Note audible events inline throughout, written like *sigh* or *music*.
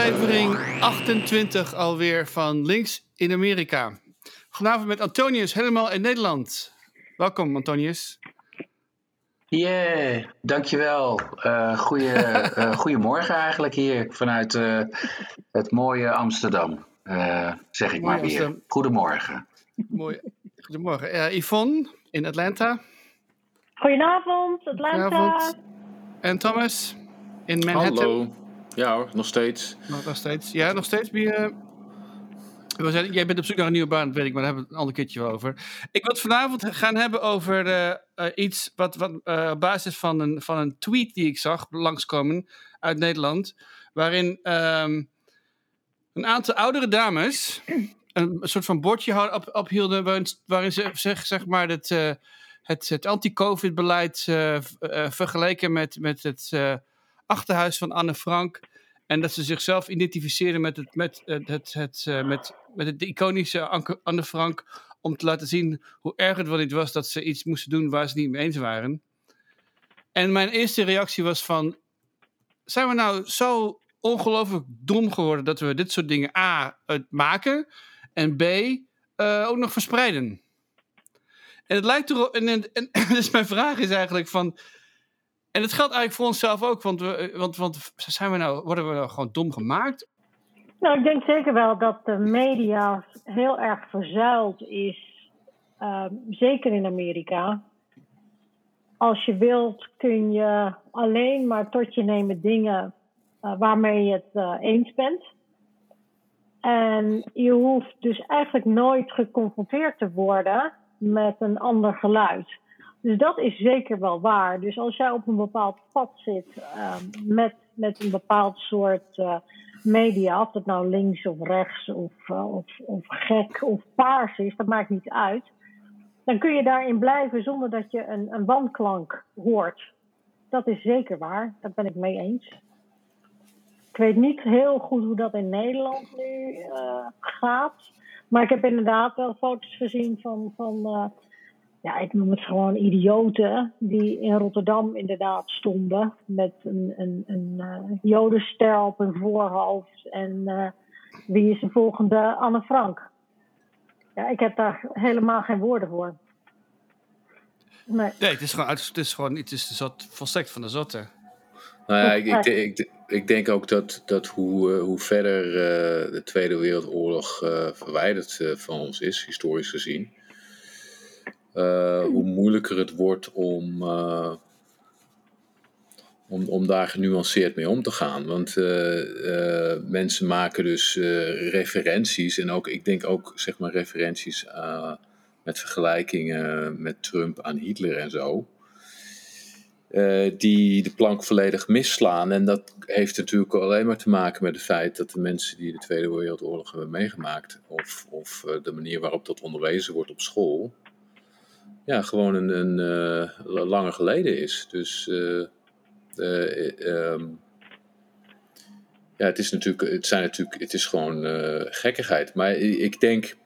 aflevering 28 alweer van Links in Amerika. Vanavond met Antonius helemaal in Nederland. Welkom Antonius. Yeah, dankjewel. Uh, goeie, *laughs* uh, goedemorgen eigenlijk hier vanuit uh, het mooie Amsterdam. zeg ik maar weer. Goedemorgen. Mooi. Goedemorgen. Yvonne in Atlanta. Goedenavond, Atlanta. Goedenavond. En Thomas in Manhattan. Hallo. Ja nog steeds. Nog, steeds. Ja, nog steeds. Je, we zijn, jij bent op zoek naar een nieuwe baan, weet ik, maar daar hebben we het een ander keertje over. Ik wil het vanavond gaan hebben over uh, uh, iets wat, wat uh, op basis van een, van een tweet die ik zag langskomen uit Nederland. Waarin um, een aantal oudere dames een, soort van bordje op, ophielden. Waarin, ze zeg, zeg maar het, het, het anti-COVID-beleid vergeleken met, met het achterhuis van Anne Frank. En dat ze zichzelf identificeren met, het, met, het, het, het, uh, met, met het, de iconische Anne Frank. Om te laten zien hoe erg het wel niet was dat ze iets moesten doen waar ze niet mee eens waren. En mijn eerste reactie was van... Zijn we nou zo ongelooflijk dom geworden dat we dit soort dingen A. maken en B. Uh, ook nog verspreiden? En het lijkt erop... En, en *laughs* dus mijn vraag is eigenlijk van en het geldt eigenlijk voor onszelf ook, want, we, eh, want, want zijn we nou, worden we nou gewoon dom gemaakt? Nou, ik denk zeker wel dat de media heel erg verzuild is, uh, zeker in Amerika. Als je wilt, kun je alleen maar tot je nemen dingen uh, waarmee je het uh, eens bent. En je hoeft dus eigenlijk nooit geconfronteerd te worden met een ander geluid. Dus dat is zeker wel waar. Dus als jij op een bepaald pad zit uh, met, met een bepaald soort uh, media, of dat nou links of rechts of, uh, of, of gek of paars is, dat maakt niet uit. Dan kun je daarin blijven zonder dat je een, een wanklank hoort. Dat is zeker waar, daar ben ik mee eens. Ik weet niet heel goed hoe dat in Nederland nu uh, gaat. Maar ik heb inderdaad wel foto's gezien van, van ja, ik noem het gewoon idioten die in Rotterdam inderdaad stonden met een, een, een uh, jodenster op hun voorhoofd en uh, wie is de volgende Anne Frank? Ja, ik heb daar helemaal geen woorden voor. Nee, nee het is gewoon, het is gewoon het is de zot, volstrekt van de zotte. Nou ja, ik, ik, ik, ik, denk ook dat, dat hoe, uh, hoe verder de Tweede Wereldoorlog verwijderd van ons is, historisch gezien, uh, hoe moeilijker het wordt om, uh, om, om daar genuanceerd mee om te gaan. Want uh, mensen maken dus referenties en ook, ik denk ook zeg maar referenties met vergelijkingen met Trump aan Hitler en zo. die de plank volledig misslaan. En dat heeft natuurlijk alleen maar te maken met het feit dat de mensen die de Tweede Wereldoorlog hebben meegemaakt, of, of de manier waarop dat onderwezen wordt op school, ja, gewoon een, een uh, langer geleden is. Dus uh, ja, het is natuurlijk, het zijn natuurlijk, het is gewoon gekkigheid. Maar ik denk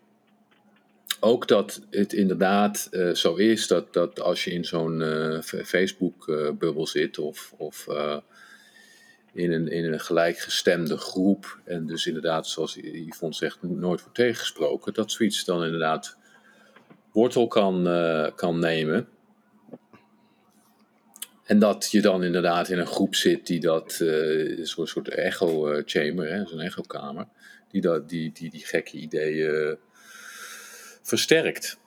ook dat het inderdaad zo is dat, dat als je in zo'n Facebook-bubbel zit of, of in, een, in een gelijkgestemde groep en dus inderdaad, zoals Yvonne zegt, nooit wordt tegengesproken, dat zoiets dan inderdaad wortel kan, uh, kan nemen. En dat je dan inderdaad in een groep zit die dat, uh, een soort, soort echo eh, chamber, zo'n echokamer, die, dat, die, die die gekke ideeën versterkt.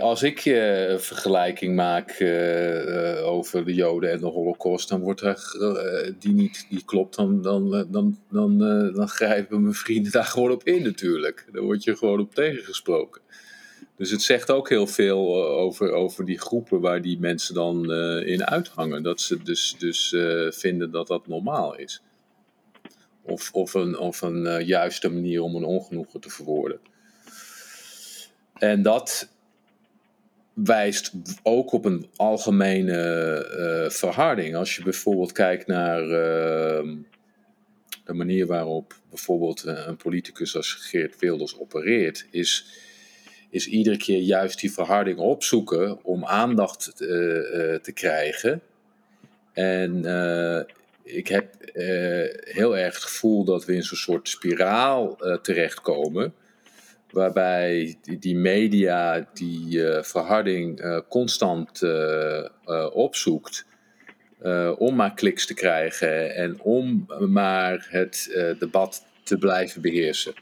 Als ik uh, een vergelijking maak uh, over de Joden en de Holocaust, dan wordt er die niet die klopt, dan, dan, dan, dan, dan grijpen mijn vrienden daar gewoon op in natuurlijk. Dan word je gewoon op tegengesproken. Dus het zegt ook heel veel over, over die groepen waar die mensen dan in uithangen. Dat ze dus, dus vinden dat dat normaal is. Of, of een, of een juiste manier om een ongenoegen te verwoorden. En dat wijst ook op een algemene uh, verharding. Als je bijvoorbeeld kijkt naar uh, de manier waarop bijvoorbeeld een politicus als Geert Wilders opereert, is, is iedere keer juist die verharding opzoeken om aandacht uh, te krijgen. En ik heb heel erg het gevoel dat we in zo'n soort spiraal terechtkomen waarbij die, media die verharding constant opzoekt om maar kliks te krijgen en om maar het debat te blijven beheersen.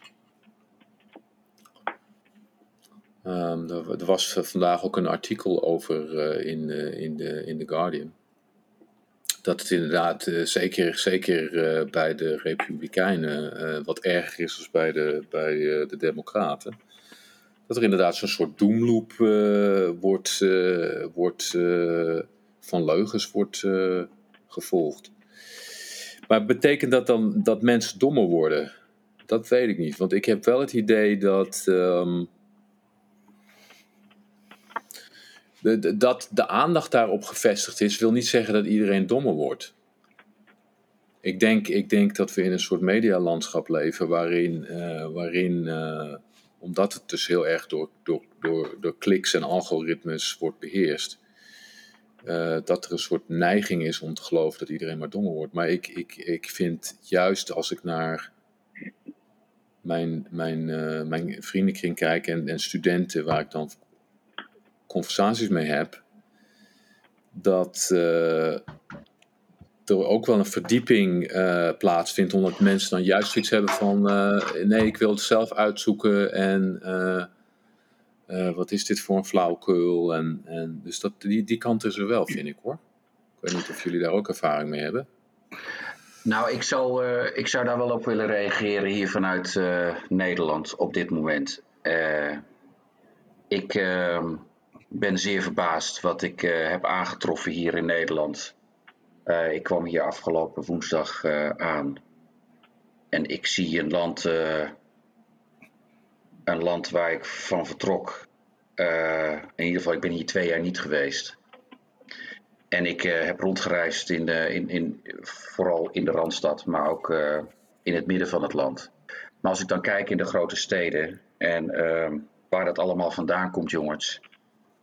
Um, er, was vandaag ook een artikel over in, in, de, in The Guardian. Dat het inderdaad uh, zeker, zeker bij de Republikeinen wat erger is dan bij de, bij de Democraten. Dat er inderdaad zo'n soort doemloop wordt, wordt, van leugens wordt gevolgd. Maar betekent dat dan dat mensen dommer worden? Dat weet ik niet. Want ik heb wel het idee dat. Um, dat de aandacht daarop gevestigd is, wil niet zeggen dat iedereen dommer wordt. Ik denk, ik denk dat we in een soort medialandschap leven waarin, uh, waarin uh, omdat het dus heel erg door, door, door, door kliks en algoritmes wordt beheerst, uh, dat er een soort neiging is om te geloven dat iedereen maar dommer wordt. Maar ik, ik, ik vind juist als ik naar mijn, mijn, mijn vriendenkring kijk en, en studenten waar ik dan conversaties mee heb, dat uh, er ook wel een verdieping uh, plaatsvindt, omdat mensen dan juist iets hebben van: uh, nee, ik wil het zelf uitzoeken en wat is dit voor een flauwkeul? En, en, dus dat, die, die kant is er wel, vind ik hoor. Ik weet niet of jullie daar ook ervaring mee hebben. Nou, ik zou, ik zou daar wel op willen reageren hier vanuit Nederland op dit moment. ik ehm, ben zeer verbaasd wat ik uh, heb aangetroffen hier in Nederland. Uh, ik kwam hier afgelopen woensdag uh, aan. En ik zie een land, een land waar ik van vertrok. in ieder geval, ik ben hier twee jaar niet geweest. En ik heb rondgereisd, in, in, in, vooral in de Randstad, maar ook in het midden van het land. Maar als ik dan kijk in de grote steden en waar dat allemaal vandaan komt, jongens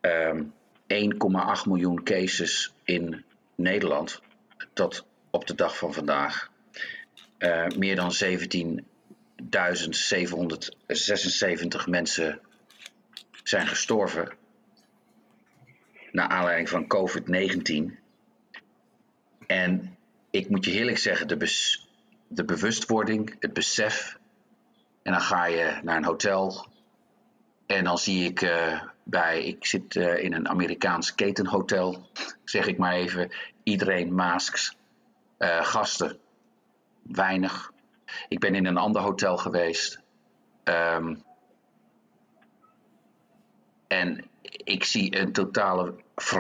1,8 ehm, miljoen cases in Nederland tot op de dag van vandaag. Uh, meer dan 17.776 mensen zijn gestorven naar aanleiding van COVID-19. En ik moet je eerlijk zeggen, de, de bewustwording, het besef. En dan ga je naar een hotel en dan zie ik uh, bij, ik zit uh, in een Amerikaans ketenhotel, zeg ik maar even, iedereen masks, uh, gasten, weinig. Ik ben in een ander hotel geweest. Um, en ik zie een totale,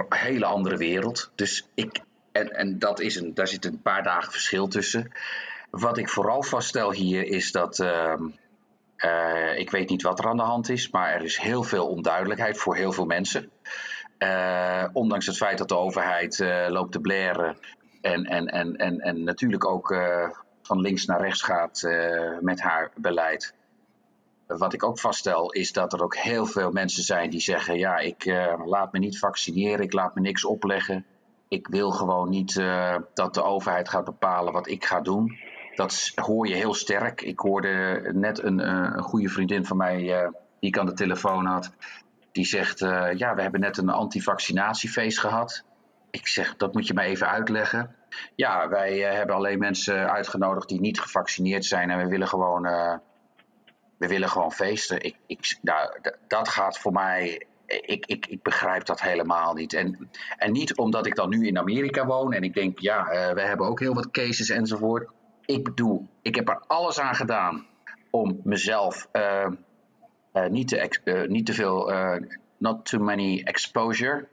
hele andere wereld. Dus ik, en, en dat is een, daar zit een paar dagen verschil tussen. Wat ik vooral vaststel hier is dat. Uh, uh, ik weet niet wat er aan de hand is, maar er is heel veel onduidelijkheid voor heel veel mensen. Uh, ondanks het feit dat de overheid uh, loopt te blaren en, en, en, en, en natuurlijk ook van links naar rechts gaat met haar beleid. Wat ik ook vaststel is dat er ook heel veel mensen zijn die zeggen: Ja, ik laat me niet vaccineren, ik laat me niks opleggen. Ik wil gewoon niet dat de overheid gaat bepalen wat ik ga doen. Dat hoor je heel sterk. Ik hoorde net een, eh, een goede vriendin van mij, uh, die ik aan de telefoon had, die zegt: uh, Ja, we hebben net een antivaccinatiefeest gehad. Ik zeg: Dat moet je mij even uitleggen. Ja, wij hebben alleen mensen uitgenodigd die niet gevaccineerd zijn en we willen gewoon, we willen gewoon feesten. Ik, ik, nou, dat gaat voor mij ik, ik, ik begrijp dat helemaal niet. En, en niet omdat ik dan nu in Amerika woon en ik denk, ja, we hebben ook heel wat cases enzovoort ik doe, ik heb er alles aan gedaan om mezelf uh, uh, niet, te, uh, niet te veel, not too many exposure.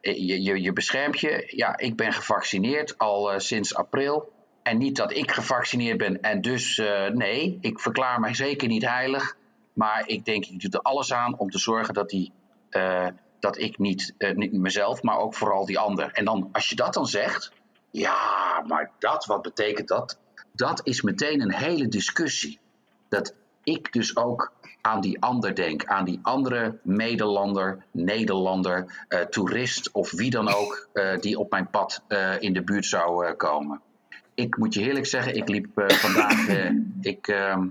je, je, je beschermt je. Ja, ik ben gevaccineerd al sinds april. En niet dat ik gevaccineerd ben en dus nee, ik verklaar mij zeker niet heilig. Maar ik denk, ik doe er alles aan om te zorgen dat, die, dat ik niet, niet mezelf, maar ook vooral die ander. En dan, als je dat dan zegt, ja, maar dat, wat betekent dat? Dat is meteen een hele discussie. Dat ik dus ook aan die ander denk, aan die andere medelander, Nederlander, uh, toerist of wie dan ook uh, die op mijn pad uh, in de buurt zou komen. Ik moet je eerlijk zeggen, ik liep vandaag, *laughs* ik, ehm,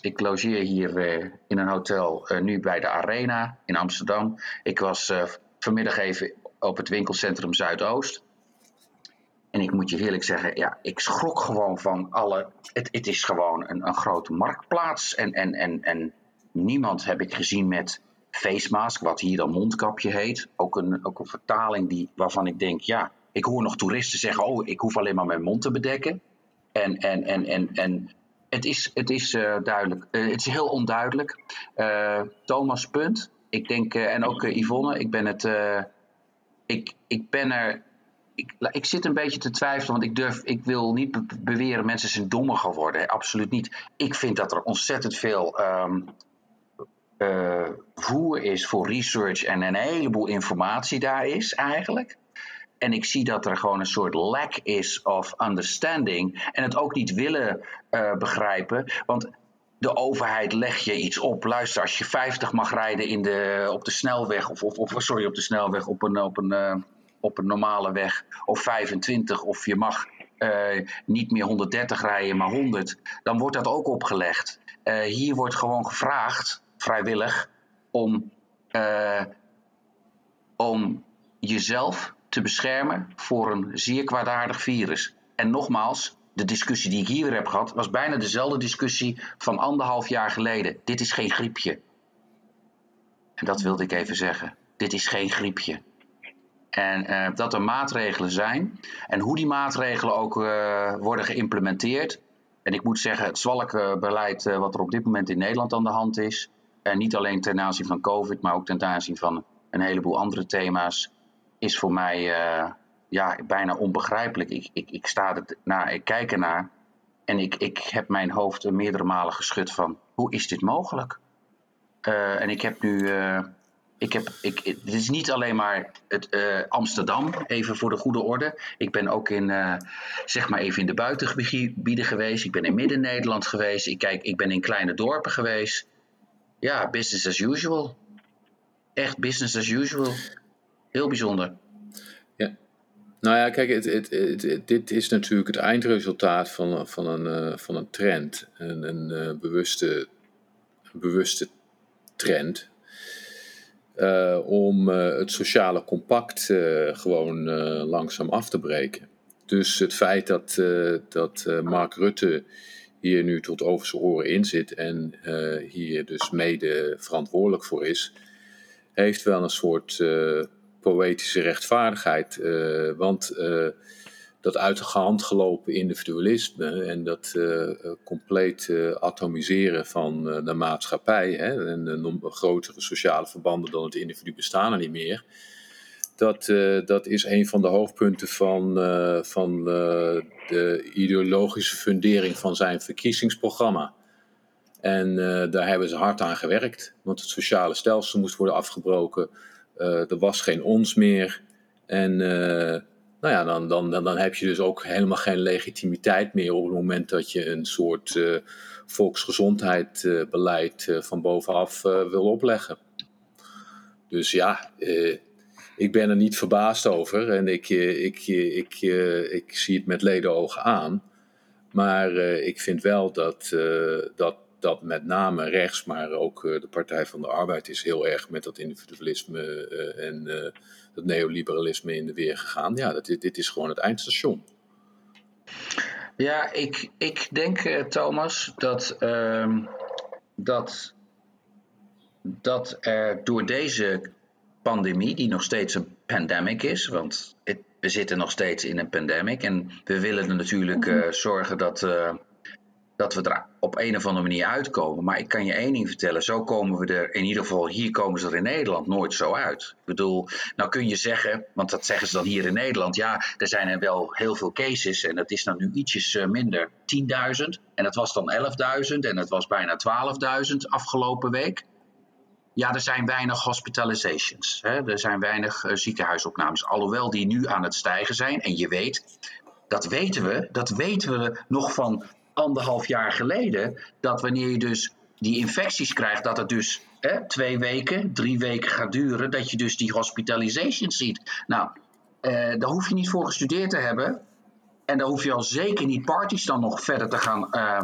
ik logeer hier in een hotel nu bij de Arena in Amsterdam. Ik was vanmiddag even op het winkelcentrum Zuidoost. En ik moet je eerlijk zeggen, ja, ik schrok gewoon van alle. Het, het is gewoon een, een grote marktplaats. En, en, en, en niemand heb ik gezien met face mask, wat hier dan mondkapje heet. Ook een, ook een vertaling die, waarvan ik denk, ja, ik hoor nog toeristen zeggen: Oh, ik hoef alleen maar mijn mond te bedekken. En, en, en, en, en het is, het is uh, duidelijk. Uh, het is heel onduidelijk. Uh, Thomas Punt, ik denk, en ook Yvonne, ik ben het. ik, ik ben er ik, ik, zit een beetje te twijfelen, want ik, durf, ik wil niet beweren mensen zijn dommer geworden. Absoluut niet. Ik vind dat er ontzettend veel um, uh, voer is voor research en een heleboel informatie daar is eigenlijk. En ik zie dat er gewoon een soort lack is of understanding en het ook niet willen uh, begrijpen. Want de overheid leg je iets op. Luister, als je 50 mag rijden in de, op de snelweg, of, of, sorry, op de snelweg, op een, op een, uh, op een normale weg of 25 of je mag uh, niet meer 130 rijden, maar 100, dan wordt dat ook opgelegd. Uh, hier wordt gewoon gevraagd, vrijwillig, om, uh, om jezelf te beschermen voor een zeer kwaadaardig virus. En nogmaals, de discussie die ik hier weer heb gehad, was bijna dezelfde discussie van anderhalf jaar geleden. Dit is geen griepje. En dat wilde ik even zeggen. Dit is geen griepje. En uh, dat er maatregelen zijn. En hoe die maatregelen ook uh, worden geïmplementeerd. En ik moet zeggen, het zwalkbeleid uh, wat er op dit moment in Nederland aan de hand is. En niet alleen ten aanzien van COVID, maar ook ten aanzien van een heleboel andere thema's. Is voor mij ja, bijna onbegrijpelijk. Ik, ik, ik sta er naar, ik kijk ernaar. En ik, ik heb mijn hoofd meerdere malen geschud van hoe is dit mogelijk? en ik heb nu ik heb, ik, dit is niet alleen maar het, uh, Amsterdam, even voor de goede orde. Ik ben ook in, uh, zeg maar even in de buitengebieden geweest. Ik ben in Midden-Nederland geweest. Ik, kijk, ik ben in kleine dorpen geweest. Ja, business as usual. Echt business as usual. Heel bijzonder. Ja. Nou ja, kijk, het, het, het, dit is natuurlijk het eindresultaat van, van, een, uh, van een trend. Een, een bewuste, bewuste trend om uh, het sociale compact uh, gewoon langzaam af te breken. Dus het feit dat, dat Mark Rutte hier nu tot over zijn oren in zit en hier dus mede verantwoordelijk voor is, heeft wel een soort poëtische rechtvaardigheid. want dat uit de hand gelopen individualisme en dat uh, compleet uh, atomiseren van de maatschappij hè, en grotere sociale verbanden dan het individu bestaan er niet meer. Dat, dat is een van de hoofdpunten van, van de ideologische fundering van zijn verkiezingsprogramma. En daar hebben ze hard aan gewerkt, want het sociale stelsel moest worden afgebroken. er was geen ons meer. En nou ja, dan, dan, dan, dan heb je dus ook helemaal geen legitimiteit meer op het moment dat je een soort uh, volksgezondheidsbeleid uh, van bovenaf uh, wil opleggen. Dus ja, ik ben er niet verbaasd over en ik, ik, ik, ik zie het met ledenogen aan. Maar ik vind wel dat, dat, dat met name rechts, maar ook de Partij van de Arbeid is heel erg met dat individualisme en het neoliberalisme in de weer gegaan. Ja, dat, dit is gewoon het eindstation. Ja, ik, ik denk, eh, Thomas, dat, uh, dat, dat er door deze pandemie, die nog steeds een pandemic is, want het, we zitten nog steeds in een pandemic en we willen er natuurlijk uh, zorgen dat. Uh, dat we er op een of andere manier uitkomen. Maar ik kan je één ding vertellen, zo komen we er, in ieder geval hier komen ze er in Nederland nooit zo uit. Ik bedoel, nou kun je zeggen, want dat zeggen ze dan hier in Nederland, ja, er zijn er wel heel veel cases en dat is dan nu ietsjes eh, minder, 10.000 en dat was dan 11.000 en het was bijna 12.000 afgelopen week. Ja, er zijn weinig hospitalizations. Hè? Er zijn weinig uh, ziekenhuisopnames. Alhoewel die nu aan het stijgen zijn. En je weet, dat weten we, dat weten we nog van anderhalf jaar geleden, dat wanneer je dus die infecties krijgt, dat het dus hè, twee weken, drie weken gaat duren, dat je dus die hospitalizations ziet. Nou, eh, daar hoef je niet voor gestudeerd te hebben. En daar hoef je al zeker niet parties dan nog verder te gaan eh,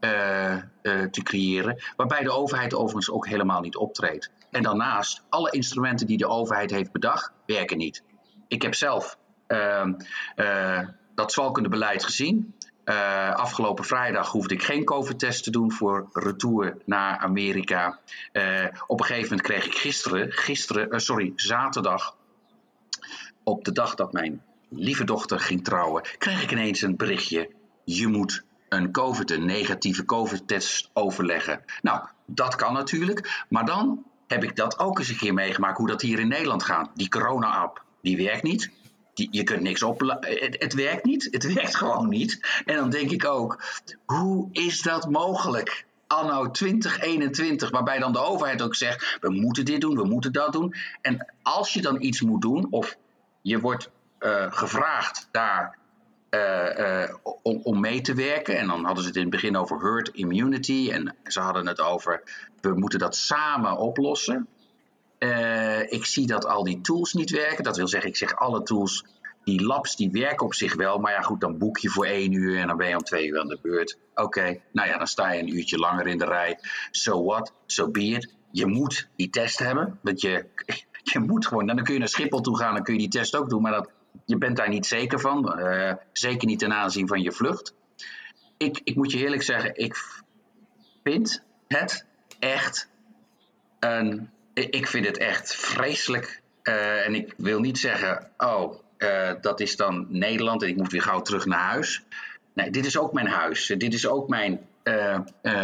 eh, eh, te creëren. Waarbij de overheid overigens ook helemaal niet optreedt. En daarnaast, alle instrumenten die de overheid heeft bedacht, werken niet. Ik heb zelf ehm, eh, dat zwalkende gezien. Uh, afgelopen vrijdag hoefde ik geen COVID-test te doen voor retour naar Amerika. Uh, op een gegeven moment kreeg ik gisteren, gisteren uh, sorry, zaterdag, op de dag dat mijn lieve dochter ging trouwen, kreeg ik ineens een berichtje. Je moet een COVID, een negatieve COVID-test overleggen. Nou, dat kan natuurlijk. Maar dan heb ik dat ook eens een keer meegemaakt, hoe dat hier in Nederland gaat. Die corona-app, die werkt niet je kunt niks op. Het, het, werkt niet. Het *laughs* werkt gewoon niet. En dan denk ik ook, hoe is dat mogelijk? Anno 2021, waarbij dan de overheid ook zegt: we moeten dit doen, we moeten dat doen. En als je dan iets moet doen, of je wordt uh, gevraagd daar uh, om, om, mee te werken. En dan hadden ze het in het begin over herd immunity. En ze hadden het over: we moeten dat samen oplossen. Uh, ik zie dat al die tools niet werken. Dat wil zeggen, ik zeg alle tools, die labs, die werken op zich wel. Maar ja, goed, dan boek je voor één uur en dan ben je om twee uur aan de beurt. Oké, nou ja, dan sta je een uurtje langer in de rij. So what, so be it. Je moet die test hebben. Want je, *laughs* je moet gewoon, dan kun je naar Schiphol toe gaan, dan kun je die test ook doen. Maar dat, je bent daar niet zeker van. Uh, zeker niet ten aanzien van je vlucht. Ik, ik moet je eerlijk zeggen, ik vind het echt een ik vind het echt vreselijk. Uh, en ik wil niet zeggen, oh, uh, dat is dan Nederland en ik moet weer gauw terug naar huis. Nee, dit is ook mijn huis. Dit is ook mijn uh,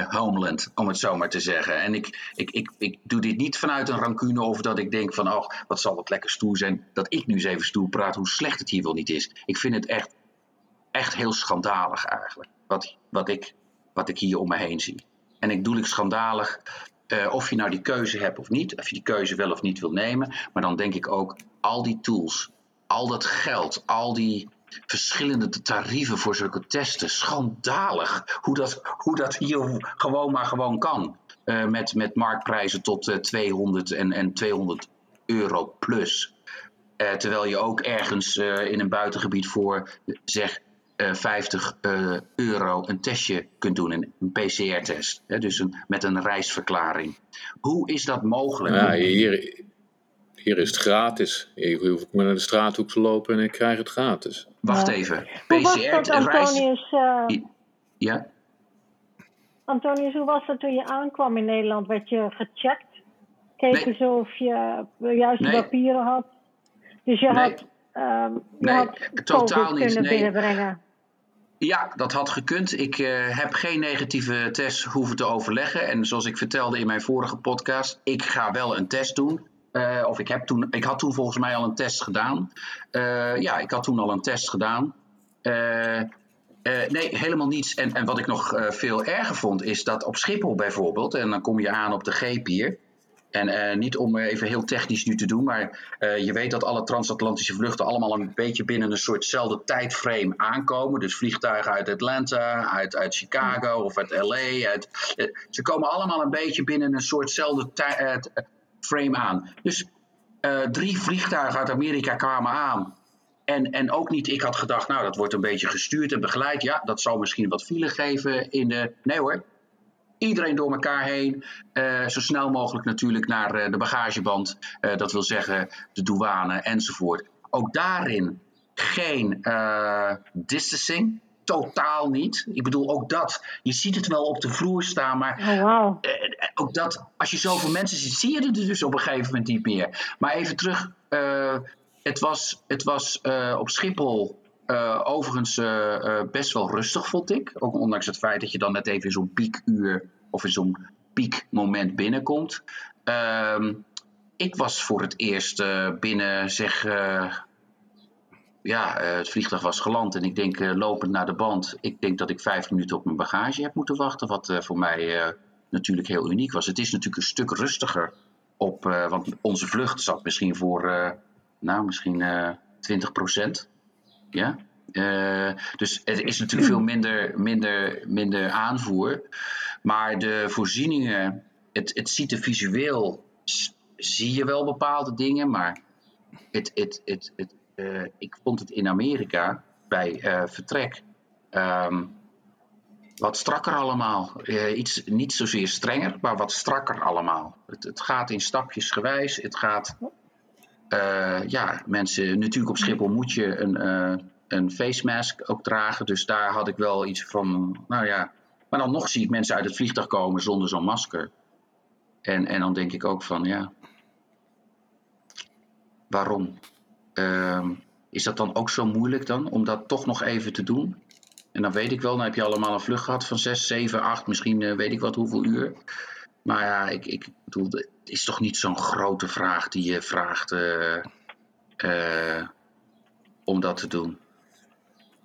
homeland, om het zo maar te zeggen. En ik, ik, ik, ik doe dit niet vanuit een rancune of dat ik denk van, oh, wat zal het lekker stoer zijn dat ik nu eens even stoer praat hoe slecht het hier wel niet is. Ik vind het echt, echt heel schandalig eigenlijk, wat, wat, ik, wat ik hier om me heen zie. En ik doe ik schandalig uh, of je nou die keuze hebt of niet, of je die keuze wel of niet wil nemen. Maar dan denk ik ook, al die tools, al dat geld, al die verschillende tarieven voor zulke testen. Schandalig hoe dat, hoe dat hier gewoon maar gewoon kan. Uh, met, met marktprijzen tot uh, eh, 200 en, en 200 euro plus. Terwijl je ook ergens in een buitengebied voor zeg 50 uh, eh, euro een testje kunt doen, een, PCR-test. Dus een, met een reisverklaring. Hoe is dat mogelijk? Ja, hier, hier is het gratis. Hier hoef ik maar naar de straathoek te lopen en ik krijg het gratis. Wacht even. PCR-reis. Uh... Ja? Antonius, hoe was dat toen je aankwam in Nederland? Werd je gecheckt? Keken nee. ze of je juiste nee. papieren had? Dus je nee. had, um, je nee, had totaal niet. kunnen Nee. Ja, dat had gekund. Ik uh, heb geen negatieve test hoeven te overleggen. En zoals ik vertelde in mijn vorige podcast, ik ga wel een test doen. Uh, of ik, heb toen, ik had toen volgens mij al een test gedaan. Uh, ja, ik had toen al een test gedaan. nee, helemaal niets. En, en wat ik nog veel erger vond, is dat op Schiphol bijvoorbeeld, en dan kom je aan op de G-pier. En uh, niet om even heel technisch nu te doen, maar uh, je weet dat alle transatlantische vluchten allemaal een beetje binnen een soortzelfde tijdframe aankomen. Dus vliegtuigen uit Atlanta, uit, uit Chicago of uit LA. Uh, ze komen allemaal een beetje binnen een soortzelfde frame aan. Dus drie vliegtuigen uit Amerika kwamen aan. En, en ook niet, ik had gedacht, nou dat wordt een beetje gestuurd en begeleid. Ja, dat zou misschien wat file geven in de. Nee hoor, Iedereen door elkaar heen. Uh, zo snel mogelijk natuurlijk naar uh, de bagageband. Uh, dat wil zeggen de douane enzovoort. Ook daarin geen distancing. Totaal niet. Ik bedoel, ook dat. Je ziet het wel op de vloer staan, maar Oh, wow. ook dat, als je zoveel mensen ziet, zie je het dus op een gegeven moment niet meer. Maar even terug. het was, het was op Schiphol uh, overigens uh, uh, best wel rustig, vond ik. Ook ondanks het feit dat je dan net even in zo'n piekuur of in zo'n piekmoment binnenkomt. Ehm, ik was voor het eerst binnen, zeg. ja, het vliegtuig was geland en ik denk lopend naar de band. Ik denk dat ik vijf minuten op mijn bagage heb moeten wachten. Wat voor mij natuurlijk heel uniek was. Het is natuurlijk een stuk rustiger op. want onze vlucht zat misschien voor. nou, misschien 20 procent. Ja? Uh, dus er is natuurlijk veel minder, minder, minder aanvoer. Maar de voorzieningen, het, het ziet er visueel, zie je wel bepaalde dingen, maar het, het, het, het, eh, ik vond het in Amerika bij eh, vertrek ehm, wat strakker allemaal. Eh, iets niet zozeer strenger, maar wat strakker allemaal. Het, het gaat in stapjes gewijs. Het gaat, eh, ja, mensen, natuurlijk op Schiphol moet je een, eh, een face mask ook dragen. Dus daar had ik wel iets van, nou ja. Maar dan nog zie ik mensen uit het vliegtuig komen zonder zo'n masker. En, en dan denk ik ook van, ja, waarom? Ehm, is dat dan ook zo moeilijk dan, om dat toch nog even te doen? En dan weet ik wel, dan heb je allemaal een vlucht gehad van 6, 7, 8, misschien eh, weet ik wat hoeveel uur. Maar ja, ik, ik bedoel, het is toch niet zo'n grote vraag die je vraagt eh, eh, om dat te doen.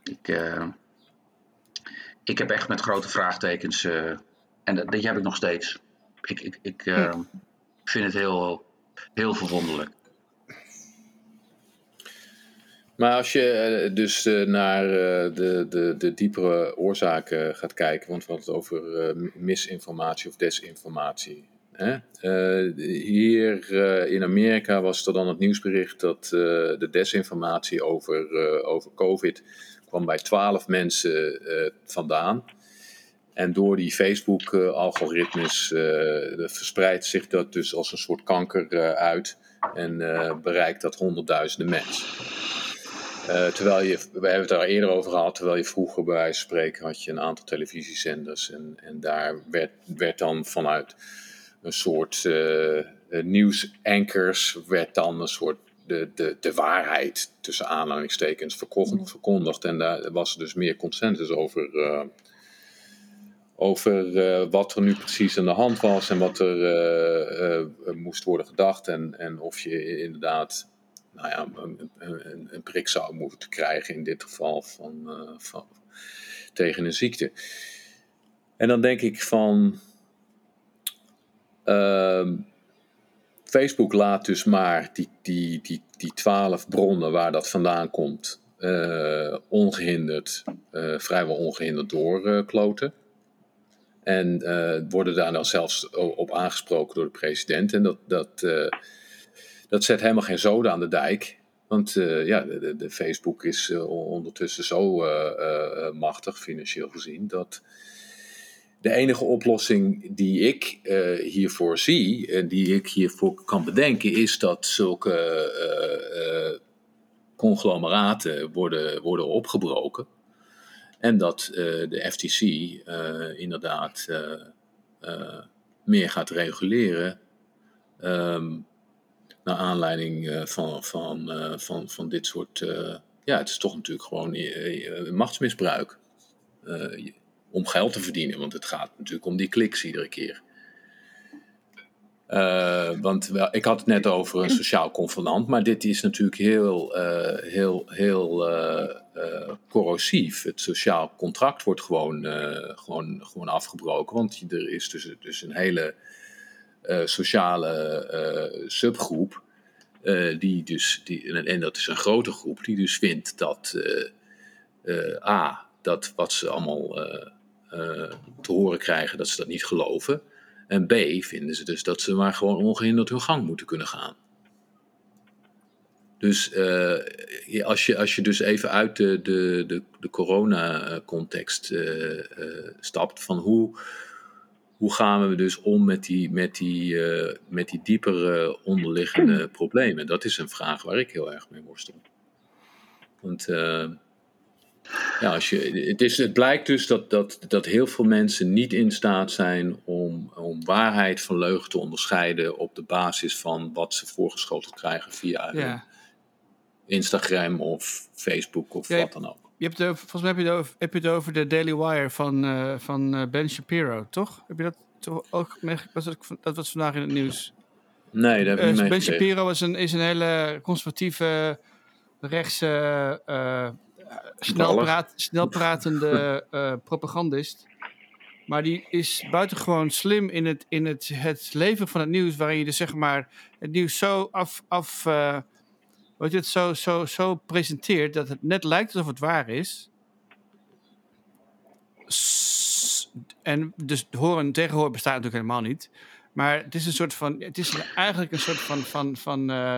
Ik, eh, ik heb echt met grote vraagtekens, en dat, die heb ik nog steeds. Ik, ik, ik eh, vind het heel, heel verwonderlijk. Maar als je eh, dus eh, naar eh, de, de, de diepere oorzaken gaat kijken, want we hadden het over misinformatie of desinformatie. Hè? Hier in Amerika was er dan het nieuwsbericht dat de desinformatie over, over COVID kwam bij 12 mensen vandaan. En door die Facebook-algoritmes verspreidt zich dat dus als een soort kanker uit en bereikt dat honderdduizenden mensen. Eh, terwijl je, we hebben het daar eerder over gehad, terwijl je vroeger bij wijze van spreken had je een aantal televisiezenders en, en daar werd, werd dan vanuit een soort eh, eh, nieuwsankers werd dan een soort de, de, de waarheid tussen aanhalingstekens verko- verkondigd. En daar was er dus meer consensus over, over wat er nu precies aan de hand was en wat er moest worden gedacht en, en of je inderdaad nou ja, een, prik zou moeten krijgen in dit geval van, eh, van, tegen een ziekte. En dan denk ik van. ehm, Facebook laat dus maar die, die, die, die twaalf bronnen waar dat vandaan komt, eh, ongehinderd, eh, vrijwel ongehinderd doorkloten. en worden daar dan zelfs o- op aangesproken door de president. En dat, dat, dat zet helemaal geen zoden aan de dijk. Want eh, ja, de, de- Facebook is eh, ondertussen zo eh, machtig, financieel gezien, dat de enige oplossing die ik hiervoor zie en die ik hiervoor kan bedenken, is dat zulke conglomeraten worden, worden opgebroken. En dat de FTC inderdaad meer gaat reguleren. ehm, naar aanleiding eh, van, van, eh, van, van dit soort. eh, ja, het is toch natuurlijk gewoon machtsmisbruik. Om geld te verdienen, want het gaat natuurlijk om die kliks iedere keer. Want wel, ik had het net over een sociaal convenant, maar dit is natuurlijk heel, heel, heel corrosief. Het sociaal contract wordt gewoon, gewoon, gewoon afgebroken, want er is dus, dus een hele sociale eh, subgroep, eh, die dus, die, en, dat is een grote groep, die dus vindt dat eh, eh, A, dat wat ze allemaal eh, eh, te horen krijgen, dat ze dat niet geloven. En B, vinden ze dus dat ze maar gewoon ongehinderd hun gang moeten kunnen gaan. Dus eh, als, je, als je dus even uit de, de, de, corona-context eh, eh, stapt, van hoe, hoe gaan we dus om met die, met die, eh, met die diepere onderliggende *clears throat* problemen? Dat is een vraag waar ik heel erg mee worstel. Want eh, ja, als je, het, is, het blijkt dus dat, dat, dat heel veel mensen niet in staat zijn om, om waarheid van leugen te onderscheiden op de basis van wat ze voorgeschoteld krijgen via Ja. Instagram of Facebook of Ja, wat dan ook. Je hebt over, volgens mij heb je het over, heb je het over de Daily Wire van, eh, van eh, Ben Shapiro, toch? Heb je dat toch ook meegekregen? Dat, dat was vandaag in het nieuws. Nee, daar heb ik Eh, niet mee ben. Shapiro is een, is een hele conservatieve, rechtse, eh, snel, Toevallig. praat, snel pratende *laughs* eh, propagandist. Maar die is buitengewoon slim in het, in het, het leveren van het nieuws, waarin je dus zeg maar het nieuws zo af, af weet je, het zo, zo, zo presenteert dat het net lijkt alsof het waar is. s- en dus horen en tegenhoren bestaat natuurlijk helemaal niet. Maar het is een soort van, het is eigenlijk een soort van, van, van eh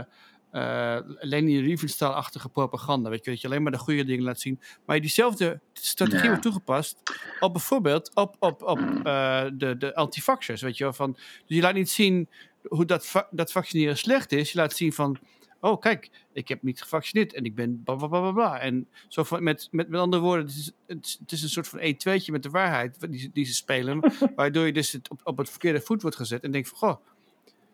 eh, Leni Riefenstahl-achtige propaganda. Weet je, dat je alleen maar de goede dingen laat zien. Maar diezelfde strategie Ja. wordt toegepast op bijvoorbeeld op, op, op eh, de, de antivaxxers. Weet je wel, van, dus je laat niet zien hoe dat, va- dat vaccineren slecht is. Je laat zien van, oh kijk, ik heb niet gevaccineerd en ik ben bla bla bla bla. bla. En zo van, met, met, met andere woorden, het is, het, is- een soort van 1-2'tje met de waarheid die, ze- die ze spelen. *laughs* waardoor je dus het op, op het verkeerde voet wordt gezet en denkt van, goh,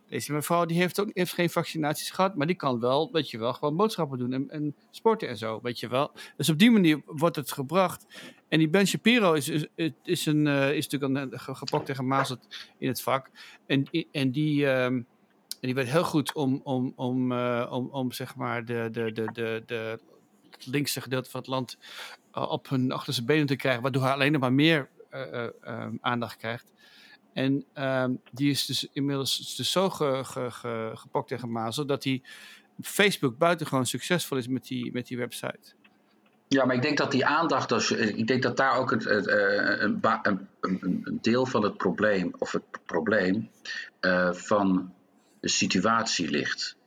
deze mevrouw die heeft ook heeft geen vaccinaties gehad, maar die kan wel, weet je wel, gewoon boodschappen doen en, en sporten en zo, weet je wel. Dus op die manier wordt het gebracht. En die Ben Shapiro is, is, is, een, eh, is natuurlijk een ge- gepokt en gemazeld in het vak. En, en die, ehm, en die werd heel goed om, om, om, eh, om, om zeg maar de, de, de, de, de, het linkse gedeelte van het land eh, op hun achterste benen te krijgen, waardoor hij alleen nog maar meer eh, eh, ehm, aandacht krijgt. En ehm, die is dus inmiddels dus zo ge, ge, ge- gepokt en gemazeld dat hij Facebook buitengewoon succesvol is met die, met die website. Ja, maar ik denk dat die aandacht, dus, ik denk dat daar ook het, het, een, een, een, deel van het probleem, of het probleem van de situatie ligt.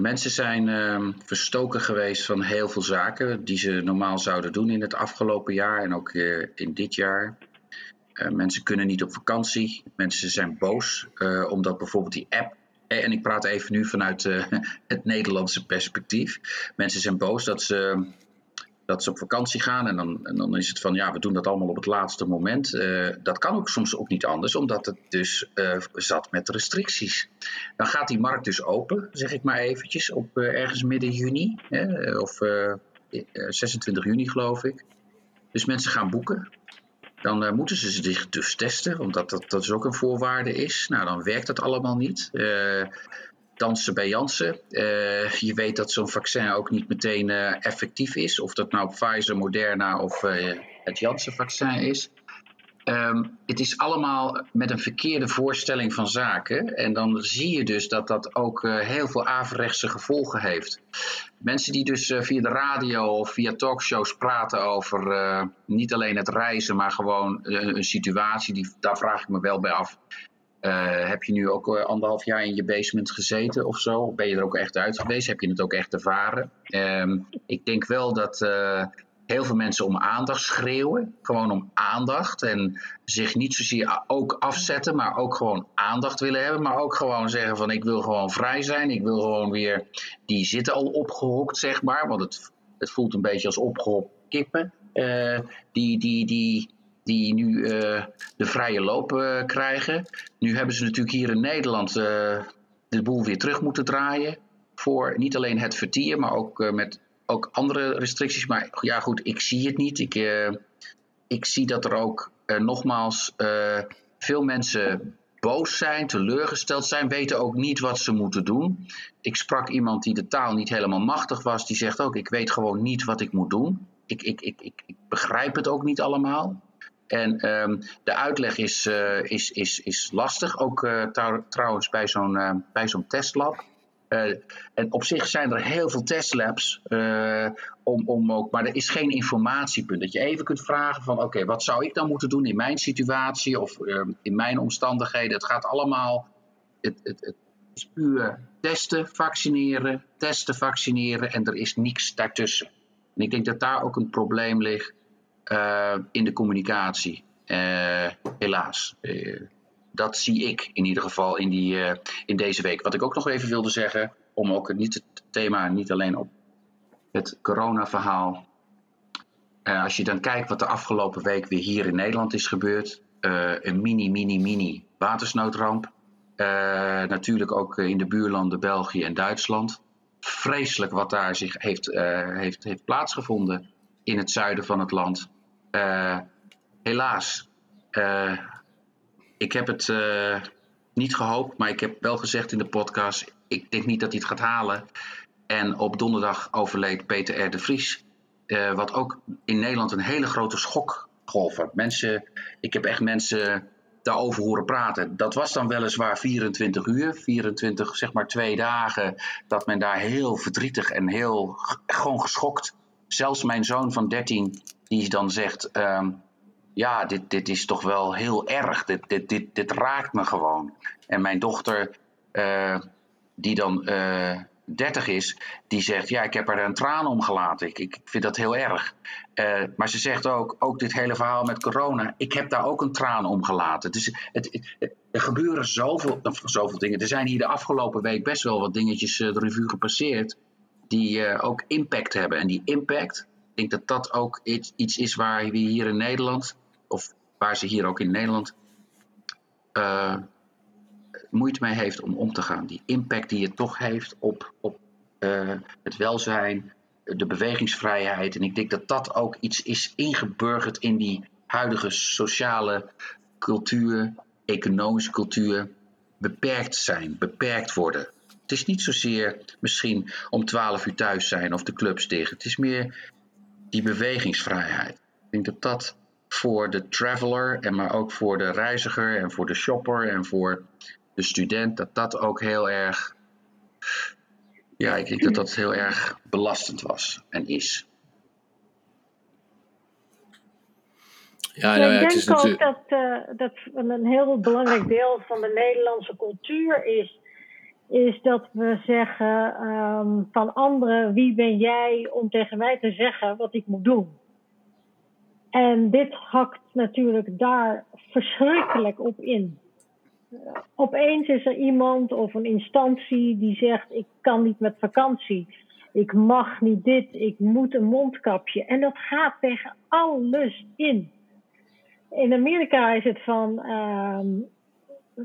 Mensen zijn ehm, verstoken geweest van heel veel zaken die ze normaal zouden doen in het afgelopen jaar en ook eh, in dit jaar. Eh, mensen kunnen niet op vakantie. Mensen zijn boos eh, omdat bijvoorbeeld die app. En ik praat even nu vanuit *laughs* het Nederlandse perspectief. Mensen zijn boos dat ze dat ze op vakantie gaan en dan, en dan is het van ja, we doen dat allemaal op het laatste moment. Eh, dat kan ook soms ook niet anders, omdat het dus eh, zat met restricties. Dan gaat die markt dus open, zeg ik maar eventjes, op eh, ergens midden juni, hè, of eh, eh, 26 juni geloof ik. Dus mensen gaan boeken. Dan moeten ze zich dus testen, omdat dat, dat dus ook een voorwaarde is. Nou, dan werkt dat allemaal niet. Dansen bij Janssen. Eh, je weet dat zo'n vaccin ook niet meteen eh, effectief is. Of dat nou Pfizer, Moderna of eh, het Janssen-vaccin is. Ehm, het is allemaal met een verkeerde voorstelling van zaken. En dan zie je dus dat dat ook heel veel averechtse gevolgen heeft. Mensen die dus via de radio of via talkshows praten over niet alleen het reizen, maar gewoon een situatie, die, daar vraag ik me wel bij af. Eh, heb je nu ook eh, anderhalf jaar in je basement gezeten of zo? Ben je er ook echt uit geweest? Heb je het ook echt ervaren? Ehm, ik denk wel dat eh, heel veel mensen om aandacht schreeuwen. Gewoon om aandacht. En zich niet zozeer a- ook afzetten, maar ook gewoon aandacht willen hebben. Maar ook gewoon zeggen van ik wil gewoon vrij zijn. Ik wil gewoon weer... Die zitten al opgehokt, zeg maar. Want het, het voelt een beetje als opgehokt kippen. Die, die, die, die nu eh, de vrije loop eh, krijgen. Nu hebben ze natuurlijk hier in Nederland eh, de boel weer terug moeten draaien. Voor niet alleen het vertier, maar ook met ook andere restricties. Maar ja, goed, ik zie het niet. Ik, ik zie dat er ook nogmaals veel mensen boos zijn, teleurgesteld zijn, weten ook niet wat ze moeten doen. Ik sprak iemand die de taal niet helemaal machtig was, die zegt ook: Ik weet gewoon niet wat ik moet doen. Ik, ik, ik, ik begrijp het ook niet allemaal. En ehm, de uitleg is, eh, is, is, is lastig, ook eh, trouw- trouwens bij zo'n eh, testlab. En op zich zijn er heel veel testlabs, om, om ook, maar er is geen informatiepunt. Dat je even kunt vragen van oké, wat zou ik dan moeten doen in mijn situatie of eh, in mijn omstandigheden. Het gaat allemaal, het, het, het is puur testen, vaccineren, testen, vaccineren en er is niks daartussen. En ik denk dat daar ook een probleem ligt eh, in de communicatie. Eh, helaas. Eh, dat zie ik in ieder geval in, die, in deze week. Wat ik ook nog even wilde zeggen, om ook niet het thema niet alleen op het corona-verhaal. Als je dan kijkt wat de afgelopen week weer hier in Nederland is gebeurd. een mini, mini, mini watersnoodramp. Natuurlijk ook in de buurlanden België en Duitsland. Vreselijk wat daar zich heeft, heeft, heeft plaatsgevonden in het zuiden van het land. Eh, helaas, eh, ik heb het eh, niet gehoopt, maar ik heb wel gezegd in de podcast: ik denk niet dat hij het gaat halen. En op donderdag overleed Peter R. de Vries. wat ook in Nederland een hele grote schok golf had. Mensen, ik heb echt mensen daarover horen praten. Dat was dan weliswaar 24 uur, 24, zeg maar twee dagen, dat men daar heel verdrietig en heel gewoon geschokt. Zelfs mijn zoon van 13, die dan zegt: ehm, ja, dit, dit is toch wel heel erg. Dit, dit, dit, dit raakt me gewoon. En mijn dochter, eh, die dan uh, 30 is, die zegt: Ja, ik heb er een traan om gelaten. Ik, ik vind dat heel erg. Uh, maar ze zegt ook: Ook dit hele verhaal met corona, ik heb daar ook een traan om gelaten. Dus het, er gebeuren zoveel, zoveel dingen. Er zijn hier de afgelopen week best wel wat dingetjes de revue gepasseerd. Die ook impact hebben. En die impact, denk dat dat ook iets, iets is waar we hier in Nederland of waar ze hier ook in Nederland uh, moeite mee heeft om om te gaan. Die impact die het toch heeft op, op uh, het welzijn, de bewegingsvrijheid. En ik denk dat dat ook iets is ingeburgerd in die huidige sociale cultuur, economische cultuur, beperkt zijn, beperkt worden. Het is niet zozeer misschien om 12 uur thuis zijn of de clubs dicht. Het is meer die bewegingsvrijheid. Ik denk dat dat voor de traveler, en maar ook voor de reiziger en voor de shopper en voor de student, dat dat ook heel erg, ja, ik denk dat dat heel erg belastend was en is. Ja, nou ja, ik denk ook dat, uh, dat een heel belangrijk deel van de Nederlandse cultuur is, is dat we zeggen um, van anderen, wie ben jij om tegen mij te zeggen wat ik moet doen? En dit hakt natuurlijk daar verschrikkelijk op in. Opeens is er iemand of een instantie die zegt: Ik kan niet met vakantie. Ik mag niet dit. Ik moet een mondkapje. En dat gaat tegen alles in. In Amerika is het van. Uh,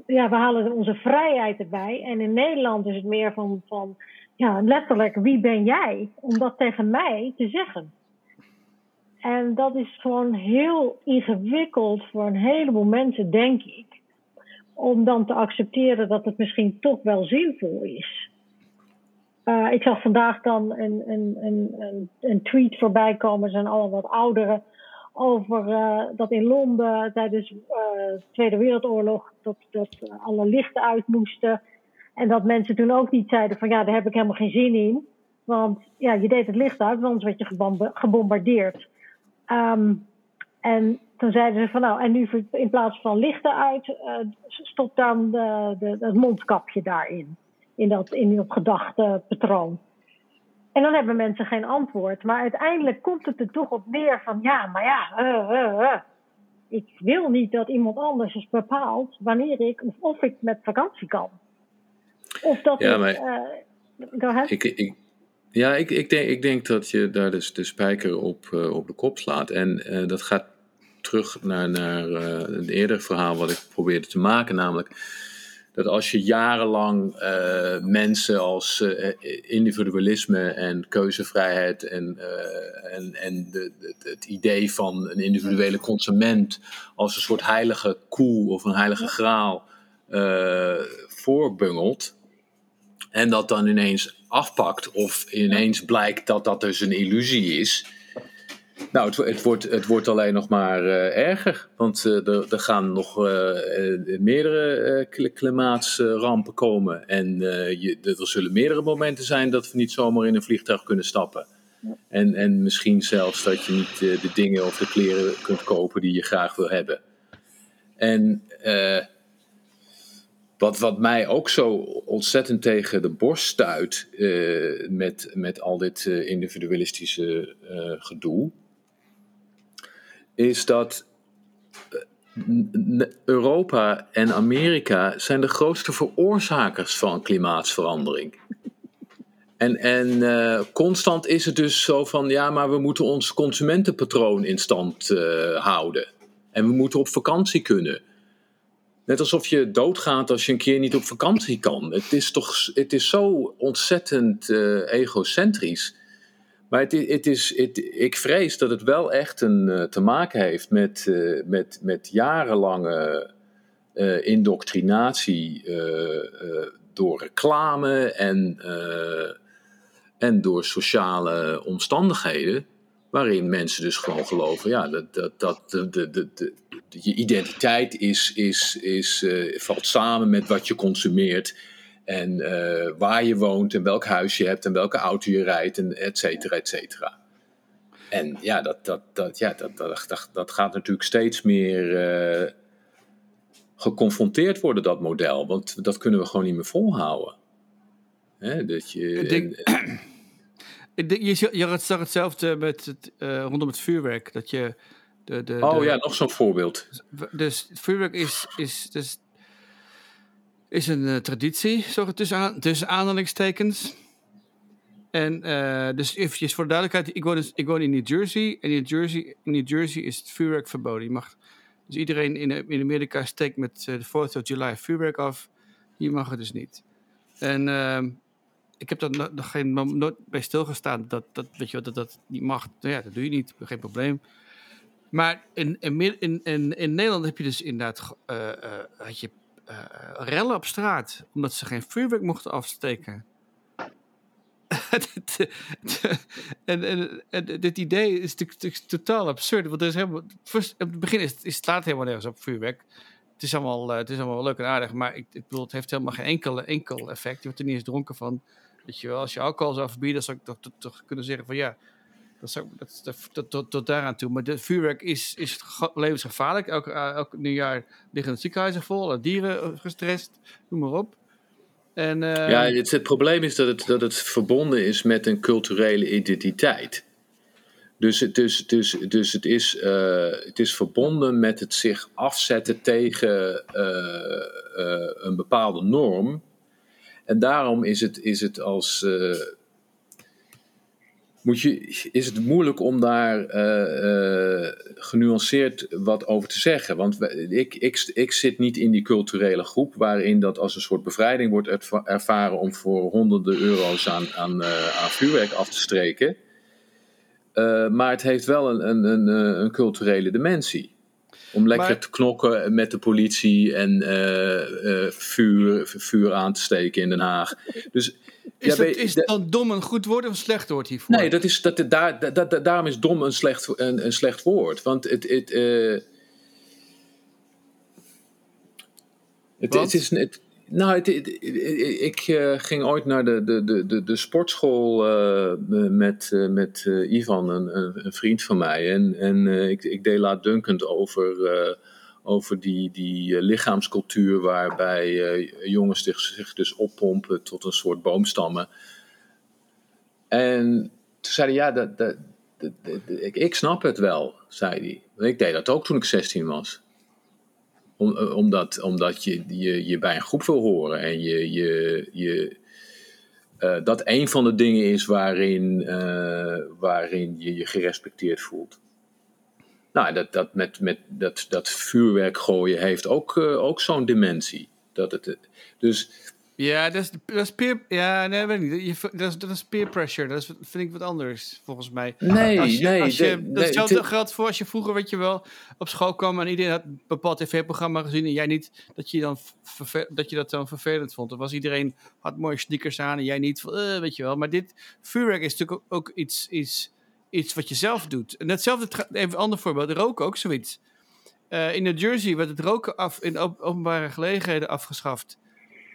ja, we halen onze vrijheid erbij. En in Nederland is het meer van, van ja, letterlijk, wie ben jij om dat tegen mij te zeggen? En dat is gewoon heel ingewikkeld voor een heleboel mensen, denk ik. Om dan te accepteren dat het misschien toch wel zinvol is. Uh, ik zag vandaag dan een, een, een, een, tweet voorbij komen, er zijn allemaal wat ouderen, over uh, dat in Londen tijdens de Tweede Wereldoorlog dat, dat alle lichten uit moesten. En dat mensen toen ook niet zeiden van ja, daar heb ik helemaal geen zin in. Want ja, je deed het licht uit, want anders werd je gebombardeerd. Um, en toen zeiden ze van nou, en nu in plaats van lichten uit, uh, stop dan de, de, het mondkapje daarin. In dat, in dat gedachtepatroon. En dan hebben mensen geen antwoord. Maar uiteindelijk komt het er toch op neer van ja, maar ja, uh, uh, ik wil niet dat iemand anders is bepaalt wanneer ik of, of ik met vakantie kan. Of dat ja, ik, maar, go ahead. Ik, ik, ja, ik, ik, denk, ik denk dat je daar dus de spijker op, op de kop slaat. En dat gaat terug naar, naar een eerder verhaal wat ik probeerde te maken. Namelijk dat als je jarenlang mensen als individualisme en keuzevrijheid en, en, en de, de, het idee van een individuele consument als een soort heilige koe of een heilige graal voorbungelt. En dat dan ineens afpakt of ineens blijkt dat dat dus een illusie is. Nou, het, het wordt, het wordt alleen nog maar uh, erger. Want uh, er, er, gaan nog uh, meerdere klimaatsrampen komen. En je, er zullen meerdere momenten zijn dat we niet zomaar in een vliegtuig kunnen stappen. En, en misschien zelfs dat je niet de dingen of de kleren kunt kopen die je graag wil hebben. En wat, wat mij ook zo ontzettend tegen de borst stuit met, met al dit individualistische gedoe, is dat Europa en Amerika zijn de grootste veroorzakers van klimaatsverandering. En, en constant is het dus zo van, ja, maar we moeten ons consumentenpatroon in stand houden. En we moeten op vakantie kunnen. Net alsof je doodgaat als je een keer niet op vakantie kan. Het is toch het is zo ontzettend egocentrisch. Maar het, het is, ik vrees dat het wel echt een, uh, te maken heeft met, uh, met, met jarenlange indoctrinatie door reclame en, en door sociale omstandigheden. Waarin mensen dus gewoon geloven ja, dat, dat, dat de, de, de, je identiteit is, is, is, valt samen met wat je consumeert. En uh, waar je woont en welk huis je hebt en welke auto je rijdt en et cetera, et cetera. En ja, dat, dat, dat, ja dat, dat, dat, dat gaat natuurlijk steeds meer eh, geconfronteerd worden, dat model. Want dat kunnen we gewoon niet meer volhouden. Hè, dat je, Ik denk- en- *clears throat* Ik denk, je, je zag hetzelfde met het, eh, rondom het vuurwerk. Dat je de, de, oh de- ja, nog zo'n voorbeeld. Dus het vuurwerk is, is, dus, is een eh, traditie, zo tussen, aan, tussen aanhalingstekens. En eh, dus eventjes voor de duidelijkheid, ik woon, dus- ik woon in New Jersey. En in New Jersey, New Jersey is het vuurwerk verboden. Je mag, dus iedereen in, in Amerika steekt met eh, de 4th of July vuurwerk af. Hier mag het dus niet. En ehm, ik heb no- nog geen nooit bij stilgestaan dat dat, weet je, dat dat niet mag. Nou ja, dat doe je niet, geen probleem. Maar in, in, in, in, Nederland heb je dus inderdaad had je, eh, rellen op straat. Omdat ze geen vuurwerk mochten afsteken. *laughs* en, en, dit idee is natuurlijk totaal absurd. Want er is helemaal, first, op het begin is, het- staat helemaal nergens op vuurwerk. Het is allemaal, eh, het is allemaal leuk en aardig. Maar ik, bedoel, het heeft helemaal geen enkel, enkel effect. Je wordt er niet eens dronken van. Weet je wel, als je alcohol zou verbieden, zou ik toch, toch kunnen zeggen van ja, dat dat, dat, dat- tot, daaraan toe. Maar de vuurwerk is, is ge- levensgevaarlijk. Elk, eh, elk nieuwjaar liggen de ziekenhuizen vol, dieren eh, gestrest, noem maar op. En, eh, Ja, het, het probleem is dat het, dat het verbonden is met een culturele identiteit. Dus het, dus, dus, dus het, is, het is verbonden met het zich afzetten tegen een bepaalde norm. En daarom is het, is het als. Moet je, is het moeilijk om daar eh, eh, genuanceerd wat over te zeggen. Want we- ik, ik, ik zit niet in die culturele groep waarin dat als een soort bevrijding wordt erva- ervaren om voor honderden euro's aan, aan, eh, aan vuurwerk af te streken. Maar het heeft wel een, een, een, een culturele dimensie. Om lekker Maar- te knokken met de politie en vuur, vuur aan te steken in Den Haag. Dus, is, ja, dat, is dan dom een goed woord of een slecht woord hiervoor? Nee, dat is, dat, daar, dat, dat- daarom is dom een slecht, een, een slecht woord. Want het. het, eh, het, is. Het, nou, het, het- het- ik eh, ging ooit naar de, de, de, de, de sportschool eh, met, met Ivan, een, een, vriend van mij. En, en ik, ik deed laatdunkend over, over die, die eh, lichaamscultuur waarbij eh, jongens zich, zich dus oppompen tot een soort boomstammen. En toen zei hij, ja, dat, dat, ik, ik snap het wel, zei hij. Want ik deed dat ook toen ik 16 was. Om, eh, omdat omdat je, je, je bij een groep wil horen en je, je, je, dat een van de dingen is waarin, waarin je je gerespecteerd voelt. Nou, dat, dat, met, met, dat, dat vuurwerk gooien heeft ook, eh, ook zo'n dimensie. Dat het, dus Ja, dat is, dat is peer... Ja, nee, weet ik niet. Dat, is, dat is peer pressure. Dat is, vind ik wat anders, volgens mij. nee, Als je, nee. als je, de- dat nee, hetzelfde het- geldt voor als je vroeger, weet je wel, op school kwam en iedereen had een bepaald tv-programma gezien en jij niet, dat je, dan dat je dat dan vervelend vond. Dan was iedereen, had mooie sneakers aan en jij niet, eh, weet je wel. Maar dit vuurwerk is natuurlijk ook, ook iets, iets, iets wat je zelf doet. En hetzelfde, even een ander voorbeeld, roken ook zoiets. Eh, in New Jersey werd het roken af, in op- openbare gelegenheden afgeschaft.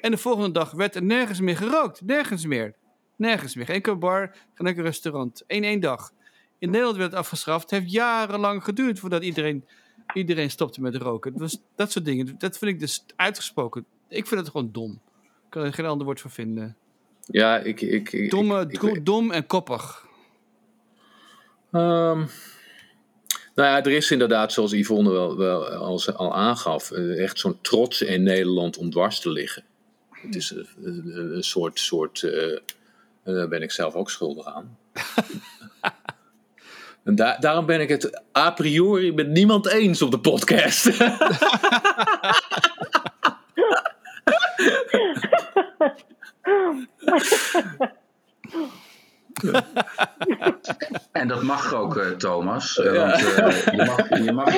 En de volgende dag werd er nergens meer gerookt. Nergens meer. Nergens meer. Geen enkele bar, geen enkel restaurant. In één dag. In Nederland werd het afgeschaft. Het heeft jarenlang geduurd voordat iedereen, iedereen stopte met roken. Dus dat soort dingen. Dat vind ik dus uitgesproken. Ik vind het gewoon dom. Ik kan er geen ander woord voor vinden. ja, ik, ik, ik, Domme, ik- dom en koppig. Ehm, nou ja, er is inderdaad, zoals Yvonne wel, wel al, al aangaf, eh, echt zo'n trots in Nederland om dwars te liggen. Het is een, een, een soort, soort eh, daar ben ik zelf ook schuldig aan. *laughs* en da- daarom ben ik het a priori met niemand eens op de podcast. *laughs* *laughs* En dat mag ook, eh, Thomas. Eh, Want je, mag, je, mag,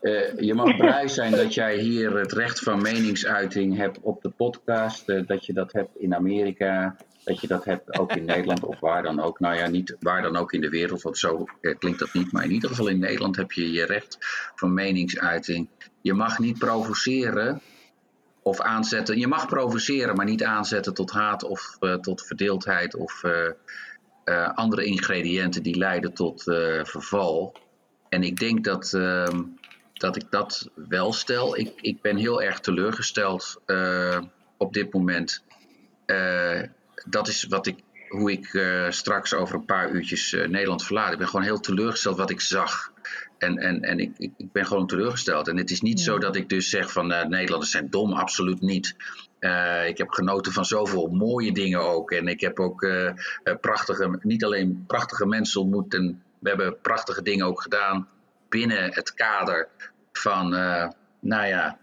eh, je mag blij zijn dat jij hier het recht van meningsuiting hebt op de podcast. dat je dat hebt in Amerika. Dat je dat hebt ook in Nederland of waar dan ook. Nou ja, niet waar dan ook in de wereld, want zo klinkt dat niet. Maar in ieder geval in Nederland heb je je recht van meningsuiting. Je mag niet provoceren of aanzetten. Je mag provoceren, maar niet aanzetten tot haat of tot verdeeldheid of... eh, andere ingrediënten die leiden tot eh, verval. En ik denk dat, ehm, dat ik dat wel stel. Ik, ik ben heel erg teleurgesteld eh, op dit moment. Dat is wat ik, hoe ik straks over een paar uurtjes Nederland verlaat. Ik ben gewoon heel teleurgesteld wat ik zag. En, en, en ik, ik, ben gewoon teleurgesteld. En het is niet zo dat ik dus zeg van Nederlanders zijn dom, absoluut niet. Eh, ik heb genoten van zoveel mooie dingen ook. En ik heb ook eh, eh, prachtige, niet alleen prachtige mensen ontmoet. En we hebben prachtige dingen ook gedaan binnen het kader van, nou ja,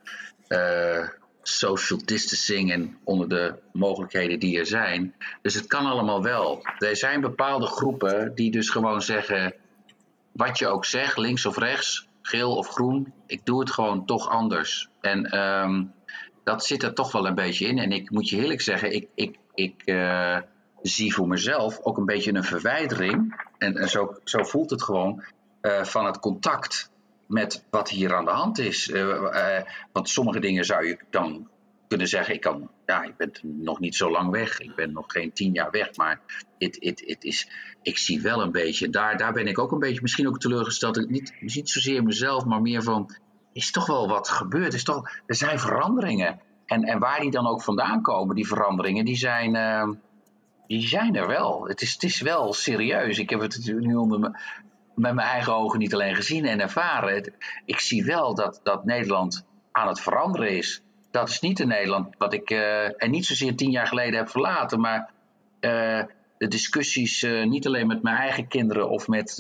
social distancing en onder de mogelijkheden die er zijn. Dus het kan allemaal wel. Er zijn bepaalde groepen die dus gewoon zeggen, wat je ook zegt, links of rechts, geel of groen, ik doe het gewoon toch anders. En ehm, dat zit er toch wel een beetje in. En ik moet je eerlijk zeggen, ik, ik, ik eh, zie voor mezelf ook een beetje een verwijdering. En, en zo, zo voelt het gewoon eh, van het contact met wat hier aan de hand is. Eh, want sommige dingen zou je dan kunnen zeggen, ik kan, ja, ik ben nog niet zo lang weg. Ik ben nog geen tien jaar weg, maar het, het, het is, ik zie wel een beetje, daar, daar ben ik ook een beetje misschien ook teleurgesteld. Niet, niet zozeer mezelf, maar meer van, is toch wel wat gebeurd. Is toch, er zijn veranderingen. En, en waar die dan ook vandaan komen, die veranderingen, die zijn, eh, die zijn er wel. Het is, het is wel serieus. Ik heb het nu onder me, met mijn eigen ogen niet alleen gezien en ervaren. Ik zie wel dat, dat Nederland aan het veranderen is. Dat is niet de Nederland wat ik, eh, en niet zozeer tien jaar geleden heb verlaten, maar eh, de discussies niet alleen met mijn eigen kinderen of met,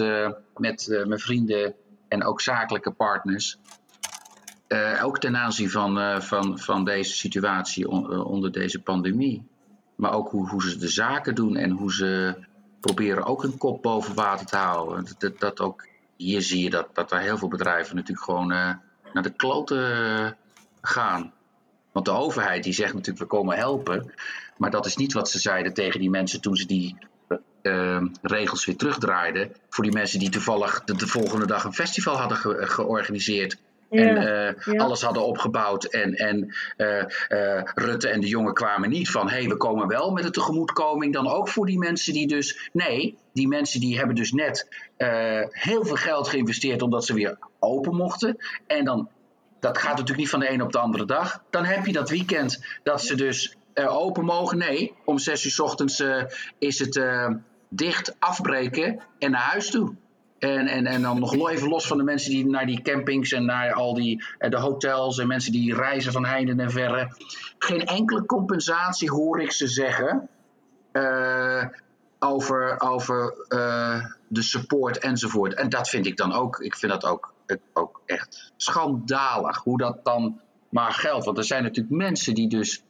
met mijn vrienden en ook zakelijke partners. Eh, ook ten aanzien van, eh, van, van deze situatie eh, onder deze pandemie. Maar ook hoe, hoe ze de zaken doen en hoe ze proberen ook een kop boven water te houden. Dat, dat, ook, hier zie je dat, dat er heel veel bedrijven natuurlijk gewoon naar de kloten gaan. Want de overheid die zegt natuurlijk we komen helpen. Maar dat is niet wat ze zeiden tegen die mensen toen ze die regels weer terugdraaiden. Voor die mensen die toevallig de, de volgende dag een festival hadden ge- georganiseerd. En eh, ja. alles hadden opgebouwd. En, en eh, eh, Rutte en de jongen kwamen niet van... hé, hey, we komen wel met een tegemoetkoming. Dan ook voor die mensen die dus... Nee, die mensen die hebben dus net heel veel geld geïnvesteerd... omdat ze weer open mochten. En dan, dat gaat natuurlijk niet van de een op de andere dag. Dan heb je dat weekend dat ze dus open mogen. Nee, om zes uur 's ochtends is het dicht, afbreken en naar huis toe. En, en, en dan nog even los van de mensen die naar die campings en naar al die eh, de hotels en mensen die reizen van heinde en verre. Geen enkele compensatie hoor ik ze zeggen eh, over, over eh, de support enzovoort. En dat vind ik dan ook, ik vind dat ook, ook echt schandalig hoe dat dan maar geldt. Want er zijn natuurlijk mensen die dus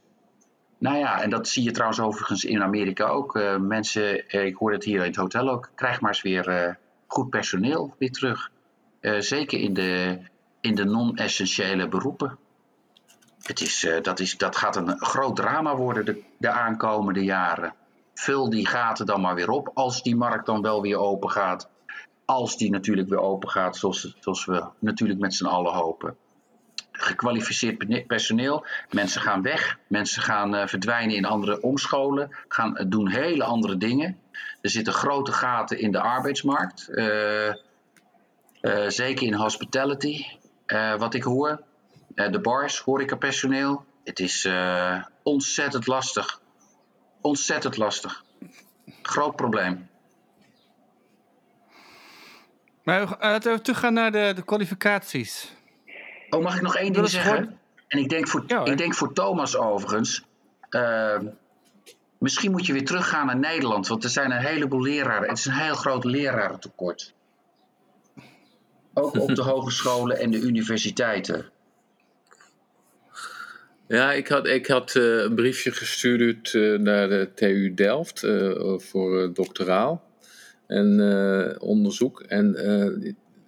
nou ja, en dat zie je trouwens overigens in Amerika ook. Mensen, ik hoor het hier in het hotel ook, krijg maar eens weer goed personeel weer terug. Eh, zeker in de, in de non-essentiële beroepen. Het is, eh, dat, is, dat gaat een groot drama worden de, de aankomende jaren. Vul die gaten dan maar weer op als die markt dan wel weer open gaat. Als die natuurlijk weer open gaat, zoals, zoals we natuurlijk met z'n allen hopen gekwalificeerd personeel. Mensen gaan weg, mensen gaan eh, verdwijnen in andere omscholen, gaan doen hele andere dingen. Er zitten grote gaten in de arbeidsmarkt, eh, eh, zeker in hospitality, eh, wat ik hoor. De bars, horecapersoneel. Het is ontzettend lastig. Ontzettend lastig. Groot probleem. Maar laten we teruggaan naar de, de kwalificaties. Oh, mag ik nog één ding zeggen? En ik denk voor, Ja, ik denk voor Thomas overigens. Misschien moet je weer teruggaan naar Nederland. Want er zijn een heleboel leraren. Het is een heel groot lerarentekort. Ook op de *laughs* hogescholen en de universiteiten. Ja, ik had, ik had eh, een briefje gestuurd eh, naar de TU Delft eh, voor doctoraal en onderzoek. En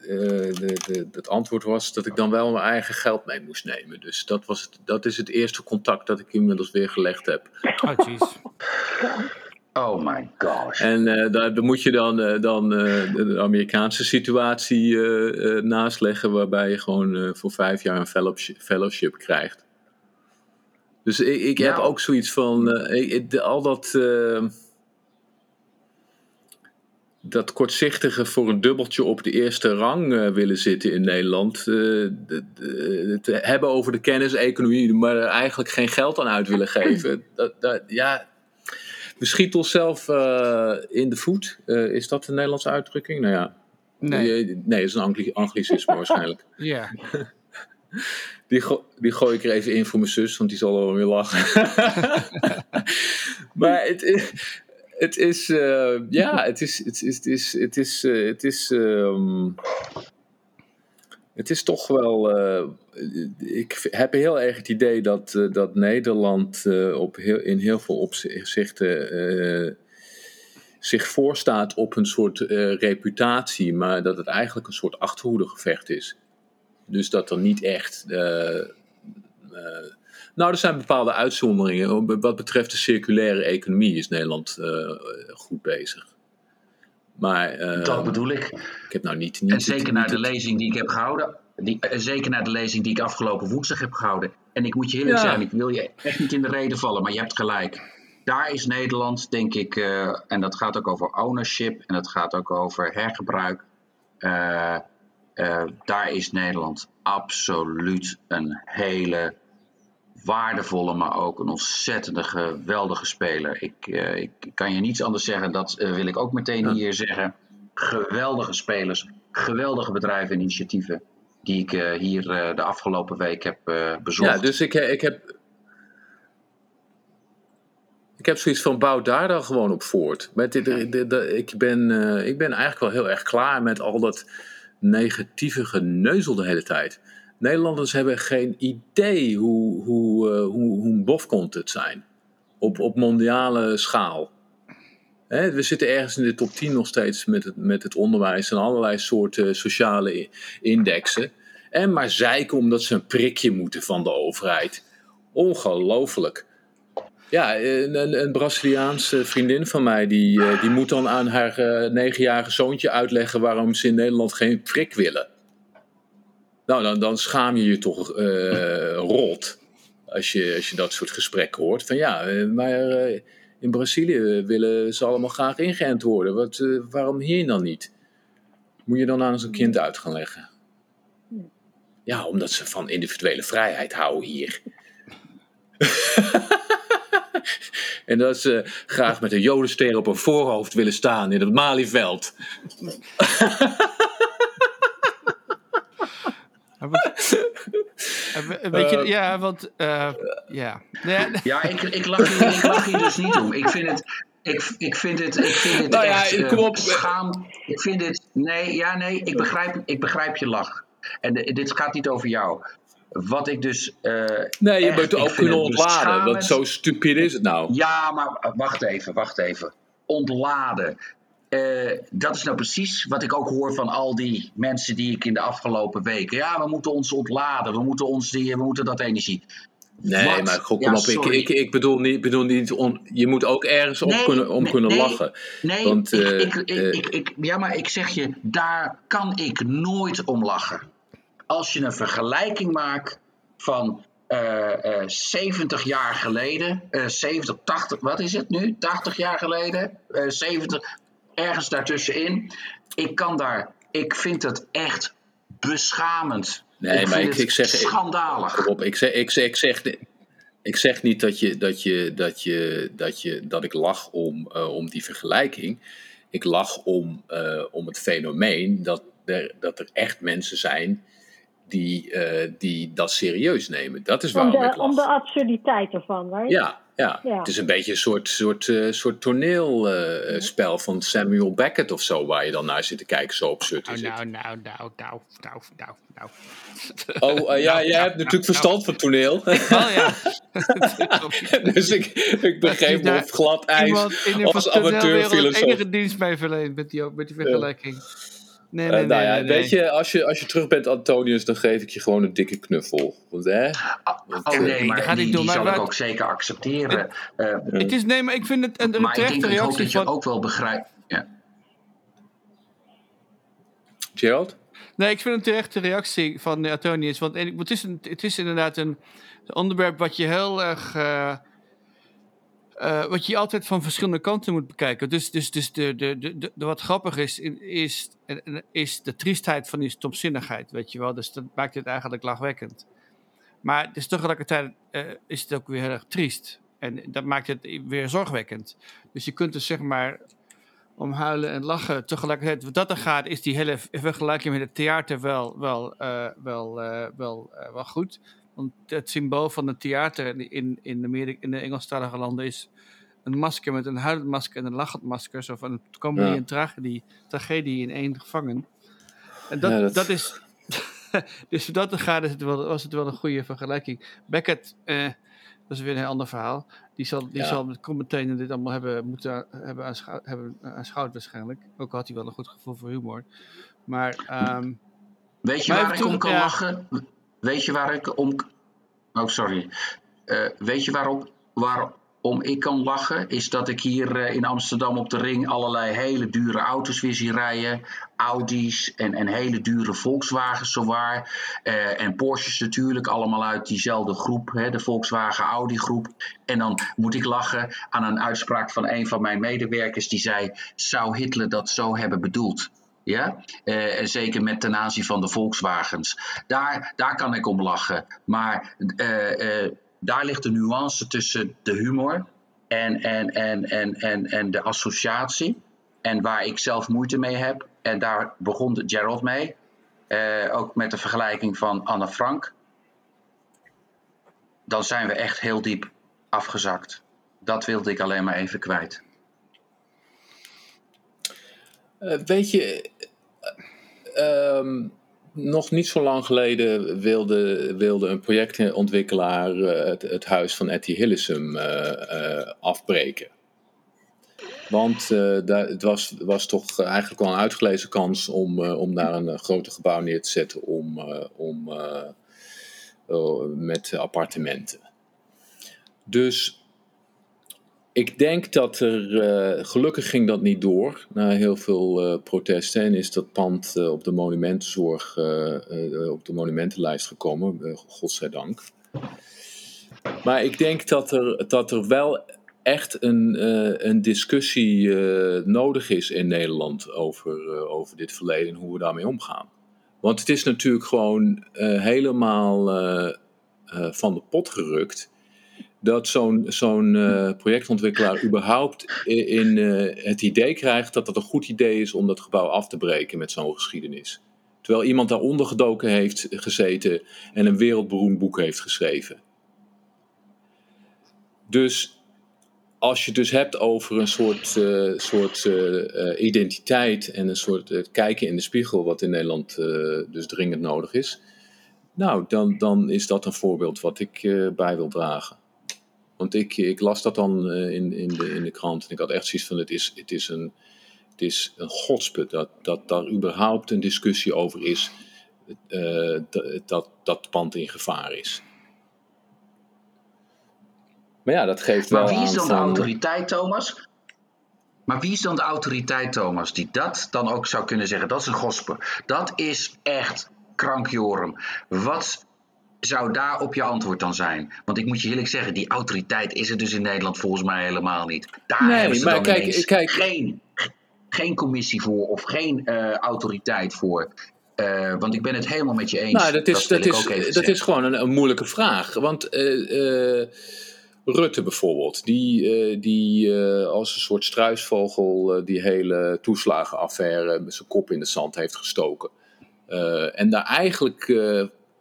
de, de, het antwoord was dat ik dan wel mijn eigen geld mee moest nemen. Dus dat, was het, dat is het eerste contact dat ik inmiddels weer gelegd heb. Oh, jeez. Oh my gosh. En eh, daar, daar moet je dan, eh, dan eh, de, Amerikaanse situatie eh, eh, naast leggen, waarbij je gewoon eh, voor vijf jaar een fellowship, fellowship krijgt. Dus ik, ik heb Nou. ook zoiets van, eh, ik- ik- de- al dat, eh, dat kortzichtige voor een dubbeltje op de eerste rang eh, willen zitten in Nederland. de- de- het hebben over de kenniseconomie, maar er eigenlijk geen geld aan uit willen geven. *clears throat* Dat, dat, ja, we schieten onszelf eh, in de voet. Is dat een Nederlandse uitdrukking? Nou ja. Nee. Nee, dat is een angli- anglicisme *laughs* waarschijnlijk. Ja. *laughs* Die, go- die gooi ik er even in voor mijn zus, want die zal wel weer lachen. *laughs* maar het. Het is, eh, ja, het is, het is, het is, het is, eh, het is, ehm, het is toch wel, eh, ik heb heel erg het idee dat, dat Nederland op heel, in heel veel opzichten zich voorstaat op een soort reputatie, maar dat het eigenlijk een soort achterhoedegevecht is. Dus dat er niet echt. Eh, eh, nou, er zijn bepaalde uitzonderingen. Wat betreft de circulaire economie is Nederland eh, goed bezig. Maar eh, Dat bedoel ik. ik heb nou niet. niet En zeker naar de lezing die ik heb gehouden. Die, eh, zeker naar de lezing die ik afgelopen woensdag heb gehouden. En ik moet je eerlijk Ja. zeggen, ik wil je echt niet in de reden vallen, maar je hebt gelijk. Daar is Nederland, denk ik, eh, en dat gaat ook over ownership en dat gaat ook over hergebruik. Eh, eh, daar is Nederland absoluut een hele waardevolle, maar ook een ontzettende geweldige speler. Ik, eh, ik kan je niets anders zeggen, dat eh, wil ik ook meteen Ja. hier zeggen. Geweldige spelers, geweldige bedrijven en initiatieven die ik eh, hier de afgelopen week heb bezocht. Ja, dus ik, ik heb. Ik heb zoiets van bouw daar dan gewoon op voort. Met dit, dit- dit- ik, ben, ik ben eigenlijk wel heel erg klaar met al dat negatieve geneuzel de hele tijd. Nederlanders hebben geen idee hoe, hoe, eh, hoe, hoe een bofkont het zijn. Op, op mondiale schaal. Hè, we zitten ergens in de top 10 nog steeds met het, met het onderwijs en allerlei soorten sociale indexen. En maar zeiken omdat ze een prikje moeten van de overheid. Ongelooflijk. Ja, een, een, Braziliaanse vriendin van mij, die, eh, die moet dan aan haar eh, negenjarige zoontje uitleggen waarom ze in Nederland geen prik willen. Nou, dan, dan schaam je je toch eh, rot als je, als je dat soort gesprekken hoort. Van ja, eh, maar eh, in Brazilië willen ze allemaal graag ingeënt worden. Wat, waarom hier dan niet? Moet je dan aan zo'n kind uit gaan leggen? Ja, omdat ze van individuele vrijheid houden hier. *laughs* en dat ze graag met een jodenster op een voorhoofd willen staan in het Malieveld. *laughs* Ja, wat- Eh, Weet je, ja, want. eh, ja. Ja, ik, ik, lach hier, ik lach hier dus niet om. Ik vind het, ik, ik vind het, ik vind het Nou ja, echt eh, kom op. schaam. Ik vind het, nee, ja, nee, ik begrijp, ik begrijp je lach. En de- dit gaat niet over jou. Wat ik dus. eh, Nee, je echt, moet ook kunnen het ontladen. Want zo stupide is het nou. Ja, maar wacht even, wacht even. Ontladen. Eh, dat is nou precies wat ik ook hoor van al die mensen die ik in de afgelopen weken. Ja, we moeten ons ontladen, we moeten, ons die, we moeten dat energie. Nee, Wat? maar goed, Ja, kom op. Ik, ik, ik bedoel niet, bedoel niet on- je moet ook ergens op Nee, kunnen, om nee, kunnen nee. lachen. Nee, Want, ik, eh, ik, ik, eh, ik, ja, maar ik zeg je, daar kan ik nooit om lachen. Als je een vergelijking maakt van eh, eh, 70 jaar geleden, eh 70, 80, wat is het nu? 80 jaar geleden, eh 70, ergens daartussenin. Ik kan daar, ik vind het echt beschamend. Nee, ik maar vind ik- het ik zeg- schandalig. Op, ik zeg, ik zeg, ik zeg, ik zeg niet dat, je, dat, je, dat, je, dat, je, dat ik lach om, eh, om die vergelijking. Ik lach om, eh, om het fenomeen dat er, dat er echt mensen zijn die, eh, die dat serieus nemen. Dat is Om waarom ik de, lach. om de absurditeit ervan, right? Ja, ja. Ja. het is een beetje een soort, soort, eh, soort toneelspel van Samuel Beckett of zo, waar je dan naar zit te kijken, zo absurd Nou, is het. nou, nou, nou, nou, nou, nou, nou. Oh, eh, ja, *laughs* jij hebt natuurlijk verstand van toneel. *laughs* Oh ja. *laughs* dus ik, ik begreep me op glad ijs Iemand in de als amateurfilosoof. amateurfilosoof. enige dienst mee verleend met die, met die vergelijking. Nee, Eh, nee, nee. nou ja, nee, nee. weet je, als je, als je terug bent, Antonius, dan geef ik je gewoon een dikke knuffel. Want, hè? Oh eh, nee, maar dat gaat die, niet doen, die maar zal ik wat- ook zeker accepteren. Eh, Het is, nee, maar ik vind het een, een maar ik terechte ik reactie dat je van... ook wel begrijpt. Ja. Gerald? Nee, ik vind het een terechte reactie van Antonius. Want en- het is, een, het is inderdaad een onderwerp wat je heel erg... eh, eh, wat je altijd van verschillende kanten moet bekijken. Dus, dus, dus de, de, de, de, wat grappig is, is, is de triestheid van die stomzinnigheid, weet je wel. Dus dat maakt het eigenlijk lachwekkend. Maar dus tegelijkertijd uh, is het ook weer heel erg triest. En dat maakt het weer zorgwekkend. Dus je kunt dus zeg maar om huilen en lachen tegelijkertijd. Wat dat er gaat, is die hele vergelijking met het theater wel, wel, uh, wel, wel, wel goed. Want het symbool van het theater in, in, Amerika, in de Engelstalige landen is een masker met een huilend masker en een lachend masker. Zo van een comedy ja. en tragedie, tragedie in één gevangen. En dat, ja, dat... dat is. *laughs* dus voor dat er gaat, is het wel, was het wel een goede vergelijking. Beckett, dat is weer een heel ander verhaal. Die zal, die ja. zal meteen dit allemaal hebben moeten hebben aanschouwd, hebben aanschouwd waarschijnlijk. Ook had hij wel een goed gevoel voor humor. Maar, um, Weet je waar ik om kan ja. lachen? Weet je waar ik om... Oh, sorry. Uh, weet je waarom, waarom ik kan lachen? Is dat ik hier uh, in Amsterdam op de ring allerlei hele dure auto's weer zie rijden. Audi's en, en hele dure Volkswagens zowaar. Uh, en Porsches natuurlijk, allemaal uit diezelfde groep, hè, de Volkswagen Audi groep. En dan moet ik lachen aan een uitspraak van een van mijn medewerkers die zei: Zou Hitler dat zo hebben bedoeld? Ja, uh, en zeker met ten aanzien van de Volkswagens. Daar, daar kan ik om lachen. Maar uh, uh, daar ligt de nuance tussen de humor en, en, en, en, en, en de associatie. En waar ik zelf moeite mee heb. En daar begon Gerald mee. ook met de vergelijking van Anne Frank. Dan zijn we echt heel diep afgezakt. Dat wilde ik alleen maar even kwijt. Uh, weet je, uh, um, nog niet zo lang geleden wilde, wilde een projectontwikkelaar uh, het, huis van Etty Hillesum afbreken. Want het was, was toch eigenlijk wel een uitgelezen kans om, om daar een groter gebouw neer te zetten om, om, met appartementen. Dus ik denk dat er, uh, gelukkig ging dat niet door na heel veel uh, protesten en is dat pand uh, op de monumentenzorg, op de monumentenlijst gekomen, godzijdank. Maar ik denk dat er, dat er wel echt een, een discussie nodig is in Nederland over, over dit verleden en hoe we daarmee omgaan. Want het is natuurlijk gewoon helemaal van de pot gerukt dat zo'n uh, projectontwikkelaar überhaupt in, uh, het idee krijgt dat het een goed idee is om dat gebouw af te breken met zo'n geschiedenis. Terwijl iemand daaronder gedoken heeft gezeten en een wereldberoemd boek heeft geschreven. Dus als je het dus hebt over een soort, uh, soort identiteit en een soort kijken in de spiegel, wat in Nederland dus dringend nodig is, nou, dan, dan is dat een voorbeeld wat ik bij wil dragen. Want ik, ik las dat dan uh, in, in, de, in de krant en ik had echt zoiets van: het is, het is een, het is een godsput dat, dat daar überhaupt een discussie over is uh, dat, dat pand in gevaar is. Maar ja, dat geeft maar wel. Maar wie is dan de autoriteit, Thomas? Maar wie is dan de autoriteit, Thomas, die dat dan ook zou kunnen zeggen? Dat is een gospel. Dat is echt krankjorum. Wat zou daar op je antwoord dan zijn? Want ik moet je eerlijk zeggen, die autoriteit is er dus in Nederland volgens mij helemaal niet. Daar nee, hebben ze maar dan kijk, geen, geen commissie voor of geen uh, autoriteit voor. Uh, want ik ben het helemaal met je eens. Nou, dat is, dat dat is, dat is gewoon een, een, moeilijke vraag. Want uh, Rutte bijvoorbeeld, die, die als een soort struisvogel die hele toeslagenaffaire met zijn kop in de zand heeft gestoken. en daar eigenlijk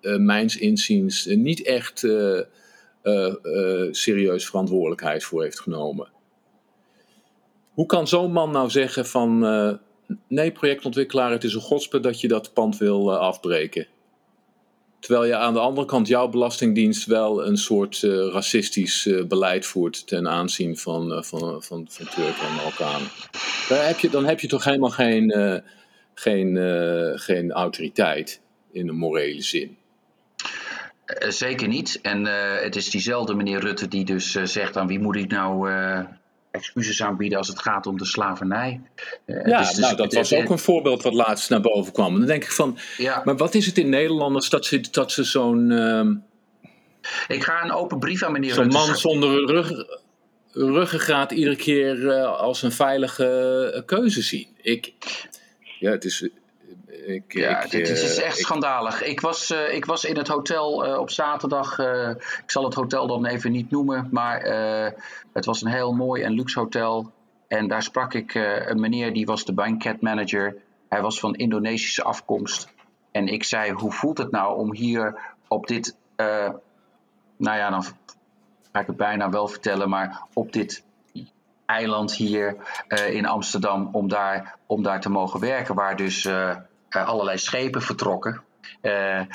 mijns inziens uh, niet echt uh, serieus verantwoordelijkheid voor heeft genomen. Hoe kan zo'n man nou zeggen van nee projectontwikkelaar het is een godspe dat je dat pand wil afbreken? Terwijl je aan de andere kant jouw belastingdienst wel een soort racistisch beleid voert ten aanzien van, van, van, van Turken en heb je, dan heb je toch helemaal geen, geen, geen autoriteit in een morele zin. Uh, zeker niet. En uh, het is diezelfde meneer Rutte die dus uh, zegt aan wie moet ik nou excuses aanbieden als het gaat om de slavernij. ja, dus, nou, dat was ook een voorbeeld wat laatst naar boven kwam. dan denk ik van, ja. maar wat is het in Nederlanders dat ze, dat ze zo'n... ik ga een open brief aan meneer Zo'n Rutte man zonder rug... ruggengraat iedere keer eh, als een veilige eh, keuze zien. Ik, ja, het is. Ik, Ja, ik, dit is, eh, echt ik- schandalig. Ik was, eh, ik was in het hotel eh, op zaterdag. ik zal het hotel dan even niet noemen, maar het was een heel mooi en luxe hotel. En daar sprak ik een meneer die was de banket manager. Hij was van Indonesische afkomst. En ik zei, hoe voelt het nou om hier op dit, nou ja, dan ga ik het bijna wel vertellen, maar op dit eiland hier in Amsterdam om daar, om daar te mogen werken, waar dus allerlei schepen vertrokken eh, eh,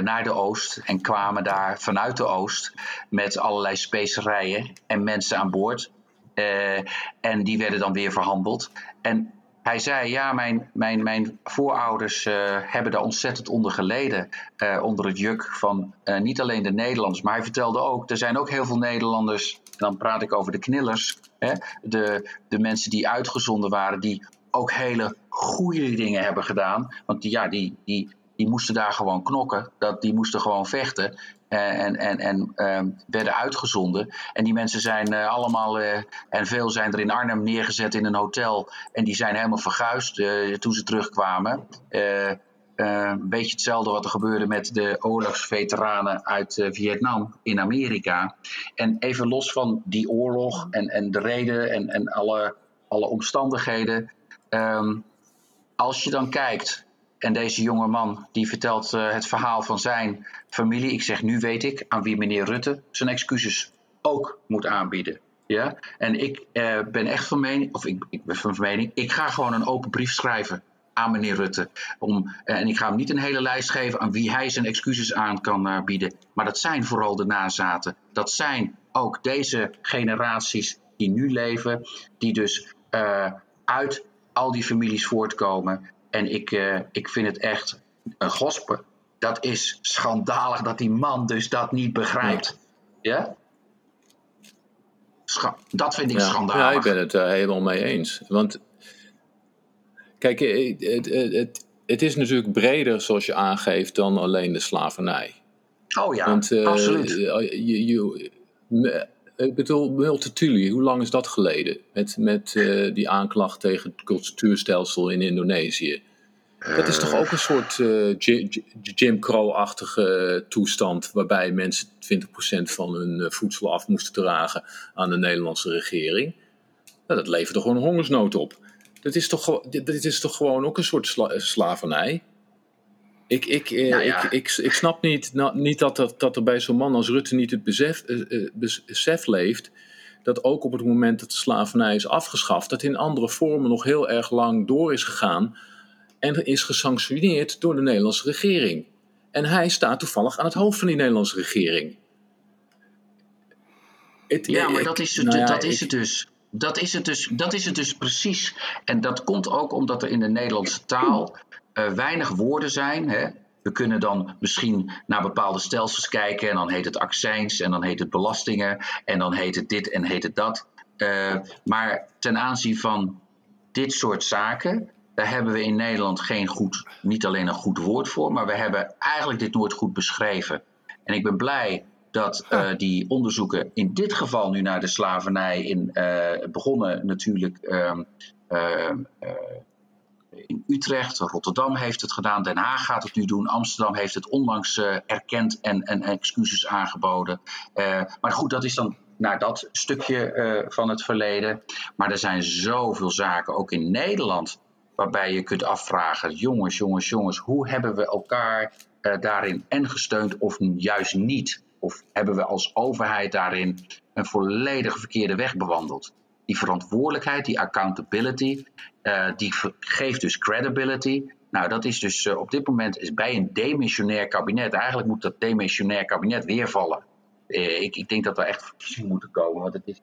naar de oost en kwamen daar vanuit de oost met allerlei specerijen en mensen aan boord. Eh, en die werden dan weer verhandeld. En hij zei, ja, mijn, mijn, mijn voorouders eh, hebben daar ontzettend onder geleden. eh, onder het juk van eh, niet alleen de Nederlanders, maar hij vertelde ook, er zijn ook heel veel Nederlanders, dan praat ik over de knillers, hè, de, de mensen die uitgezonden waren, die ook hele goede dingen hebben gedaan. Want die, ja, die, die, die moesten daar gewoon knokken, dat, die moesten gewoon vechten. eh, En, en, en ehm, werden uitgezonden. En die mensen zijn eh, allemaal, eh, en veel zijn er in Arnhem neergezet in een hotel. En die zijn helemaal verguisd toen ze terugkwamen. Een beetje hetzelfde wat er gebeurde met de oorlogsveteranen uit Vietnam in Amerika. En even los van die oorlog en, en de reden en, en alle, alle omstandigheden. ehm, als je dan kijkt, en deze jonge man die vertelt eh, het verhaal van zijn familie. Ik zeg, nu weet ik aan wie meneer Rutte zijn excuses ook moet aanbieden. Ja? En ik eh, ben echt van mening, of ik, ik ben van mening, ik ga gewoon een open brief schrijven aan meneer Rutte. Om, eh, en ik ga hem niet een hele lijst geven aan wie hij zijn excuses aan kan bieden. Maar dat zijn vooral de nazaten. Dat zijn ook deze generaties die nu leven, die dus uit al die families voortkomen. En ik, eh, ik vind het echt een gospe. Dat is schandalig dat die man dus dat niet begrijpt. Ja? Scha- dat vind ik ja, schandalig. ja, ik ben het er helemaal mee eens. Want, kijk, eh, het, het, het, het is natuurlijk breder, zoals je aangeeft, dan alleen de slavernij. Oh ja, Want absoluut. je, ik bedoel, Multatuli, hoe lang is dat geleden? Met, met eh, die aanklacht tegen het cultuurstelsel in Indonesië. Dat is toch ook een soort eh, Jim, Crow-achtige toestand, waarbij mensen 20% van hun eh, voedsel af moesten dragen aan de Nederlandse regering. Dat levert toch gewoon hongersnood op. Dat is toch, dit is toch gewoon ook een soort sla- slavernij? Ik, ik, eh, Nou ja. ik, ik, ik snap niet, nou, niet dat, er, dat er bij zo'n man als Rutte niet het besef, eh, eh, besef leeft dat ook op het moment dat de slavernij is afgeschaft, dat in andere vormen nog heel erg lang door is gegaan en is gesanctioneerd door de Nederlandse regering. En hij staat toevallig aan het hoofd van die Nederlandse regering. Het- Ja, maar ik- dat is het, nou ja, dat is ik- het dus. Dat is het dus. Dat is het dus precies. En dat komt ook omdat er in de Nederlandse taal eh, weinig woorden zijn. Hè? We kunnen dan misschien naar bepaalde stelsels kijken en dan heet het accijns en dan heet het belastingen en dan heet het dit en heet het dat. Eh, maar ten aanzien van dit soort zaken, daar hebben we in Nederland geen goed, niet alleen een goed woord voor, maar we hebben eigenlijk dit nooit goed beschreven. En ik ben blij dat eh, die onderzoeken in dit geval nu naar de slavernij in, begonnen natuurlijk ehm, eh, eh, in Utrecht, Rotterdam heeft het gedaan, Den Haag gaat het nu doen, Amsterdam heeft het onlangs eh, erkend en, en excuses aangeboden. Eh, maar goed, dat is dan naar dat stukje eh, van het verleden. Maar er zijn zoveel zaken, ook in Nederland, waarbij je kunt afvragen: jongens, jongens, jongens, hoe hebben we elkaar daarin en gesteund of juist niet? Of hebben we als overheid daarin een volledig verkeerde weg bewandeld? Die verantwoordelijkheid, die accountability, eh, die geeft dus credibility. Nou, dat is dus eh, op dit moment is bij een demissionair kabinet. Eigenlijk moet dat demissionair kabinet weer vallen. Eh, ik, ik denk dat er echt verkiezingen moeten komen. Want het is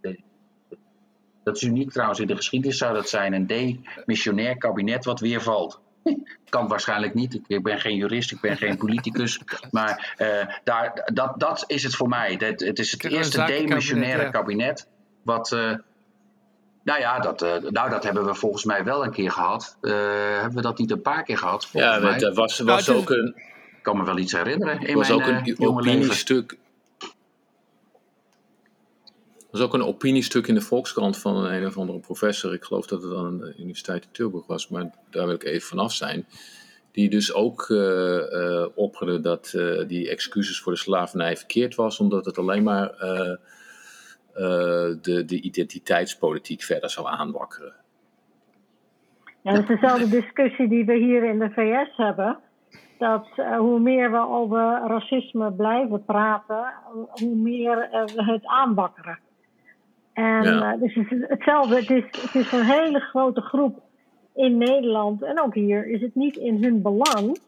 dat is uniek trouwens. In de geschiedenis zou dat zijn een demissionair kabinet wat weer valt. *laughs* Kan waarschijnlijk niet. Ik, ben geen jurist, ik ben geen politicus. *laughs* Maar daar, dat, dat is het voor mij. Dat, het is het eerste demissionaire ja. kabinet. Wat, nou ja, dat, eh, nou, dat hebben we volgens mij wel een keer gehad. Eh, hebben we dat niet een paar keer gehad? Volgens Ja, mij. want er was, Nou, was het is- ook een, Ik kan me wel iets herinneren in was mijn ook eh, een leven. opiniestuk. was ook een opiniestuk in de Volkskrant van een, een of andere professor. Ik geloof dat het aan de Universiteit in Tilburg was, maar daar wil ik even vanaf zijn. Die dus ook uh, uh, opperde dat uh, die excuses voor de slavernij verkeerd was, omdat het alleen maar de, de identiteitspolitiek verder zou aanwakkeren. Ja, dat is dezelfde discussie die we hier in de VS hebben. Dat uh, hoe meer we over racisme blijven praten, hoe meer uh, we het aanwakkeren. En ja. uh, dus het is hetzelfde, het is, het is een hele grote groep in Nederland en ook hier is het niet in hun belang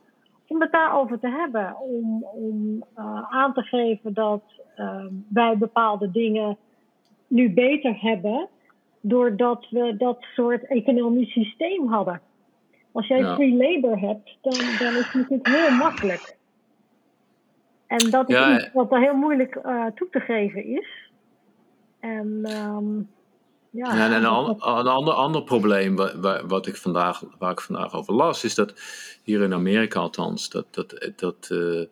om het daarover te hebben. Om, om aan te geven dat wij bepaalde dingen nu beter hebben doordat we dat soort economisch systeem hadden. Als jij ja. free labor hebt, dan, dan is het natuurlijk heel makkelijk. En dat is ja, iets wat er heel moeilijk uh, toe te geven is. En um, ja, ja, en een, an, een ander, ander probleem waar, wat ik vandaag, waar ik vandaag over las, is dat hier in Amerika althans, dat, dat, dat, uh,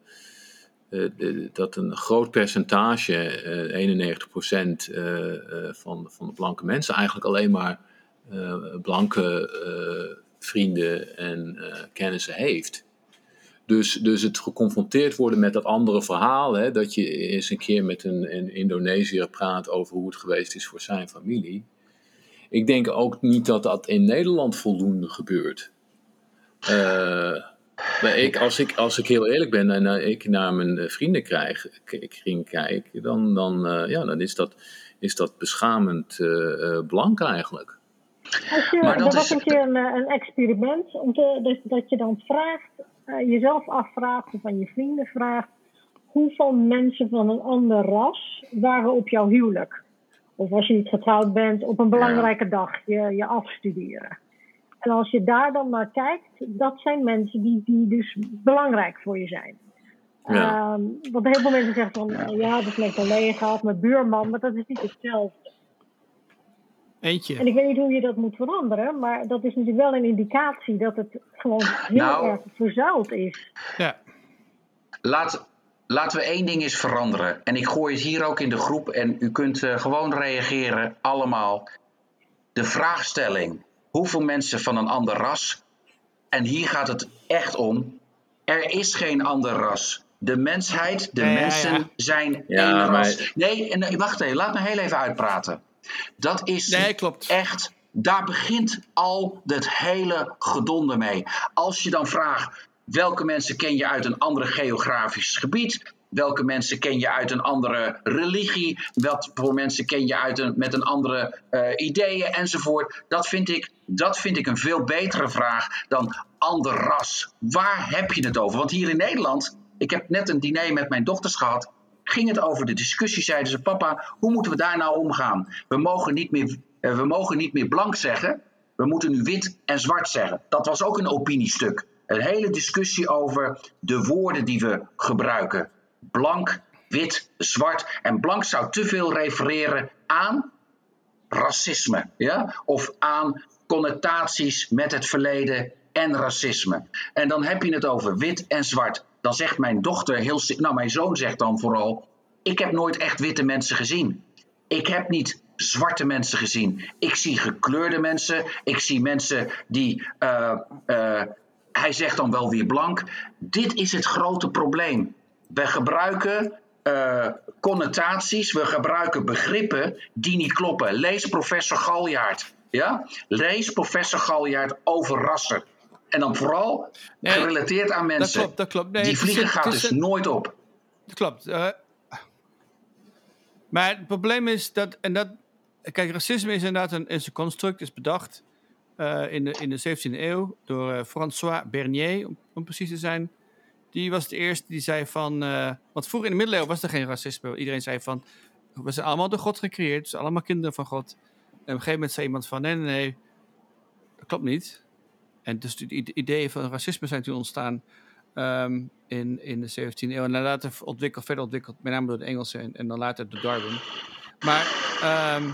dat een groot percentage, 91% van, van de blanke mensen, eigenlijk alleen maar blanke vrienden en kennissen heeft. Dus, dus het geconfronteerd worden met dat andere verhaal, hè, dat je eens een keer met een, een Indonesiër praat over hoe het geweest is voor zijn familie. Ik denk ook niet dat dat in Nederland voldoende gebeurt. Uh, ik, als, ik, als ik heel eerlijk ben en ik naar mijn vrienden krijg, kring kijk, dan, dan, uh, ja, dan is, dat, is dat beschamend uh, blank eigenlijk. Je, maar dat er was is... een keer een, een experiment om te, dus dat je dan vraagt jezelf afvraagt of aan je vrienden vraagt: hoeveel mensen van een ander ras waren op jouw huwelijk? Of als je niet getrouwd bent, op een belangrijke dag je, je afstuderen. En als je daar dan naar kijkt, dat zijn mensen die, die dus belangrijk voor je zijn. Ja. Um, want heel veel mensen zeggen van, ja, dat is mijn collega of mijn buurman, maar dat is niet hetzelfde. Eentje. En ik weet niet hoe je dat moet veranderen, maar dat is natuurlijk wel een indicatie dat het gewoon heel nou, erg verzuild is. Ja. Laat, laten we één ding eens veranderen. En ik gooi het hier ook in de groep en u kunt uh, gewoon reageren, allemaal. De vraagstelling: hoeveel mensen van een ander ras? En hier gaat het echt om. Er is geen ander ras. De mensheid, de mensen ja. zijn Ja, één maar- ras. Nee, en, eh, wacht even, laat me heel even uitpraten. Dat is Nee, klopt. echt, daar begint al het hele gedonde mee. Als je dan vraagt, welke mensen ken je uit een ander geografisch gebied? Welke mensen ken je uit een andere religie? Wat voor mensen ken je uit een, met een andere eh, ideeën enzovoort? Dat vind, ik, dat vind ik een veel betere vraag dan ander ras. Waar heb je het over? Want hier in Nederland, ik heb net een diner met mijn dochters gehad. Ging het over de discussie, zeiden ze: Papa, hoe moeten we daar nou omgaan? We mogen niet meer, eh, we mogen niet meer blank zeggen, we moeten nu wit en zwart zeggen. Dat was ook een opiniestuk. Een hele discussie over de woorden die we gebruiken: blank, wit, zwart. En blank zou te veel refereren aan racisme, ja? of aan connotaties met het verleden en racisme. En dan heb je het over wit en zwart. Dan zegt mijn dochter heel, nou mijn zoon zegt dan vooral, ik heb nooit echt witte mensen gezien. Ik heb niet zwarte mensen gezien. Ik zie gekleurde mensen. Ik zie mensen die, eh, eh, hij zegt dan wel weer blank. Dit is het grote probleem. We gebruiken eh, connotaties, we gebruiken begrippen die niet kloppen. Lees professor Galjaard. Ja? Lees professor Galjaard over rassen. En dan vooral Nee, gerelateerd aan Dat mensen. klopt, dat klopt. Nee, die vliegen gaat dus een- nooit op. Dat klopt. eh. maar het probleem is dat, en dat, kijk, racisme is inderdaad een, is een construct, is bedacht eh, in, de, in de 17e eeuw door François Bernier, om, om precies te zijn. Die was de eerste die zei van, eh, want vroeger in de middeleeuwen was er geen racisme. Iedereen zei van, we zijn allemaal door God gecreëerd, dus allemaal kinderen van God. En op een gegeven moment zei iemand van, nee, nee, nee, dat klopt niet. En dus de ide- ideeën van racisme zijn toen ontstaan ehm, in, in de 17e eeuw. En later ontwikkeld, verder ontwikkeld, met name door de Engelsen en, en dan later door Darwin. Maar ehm,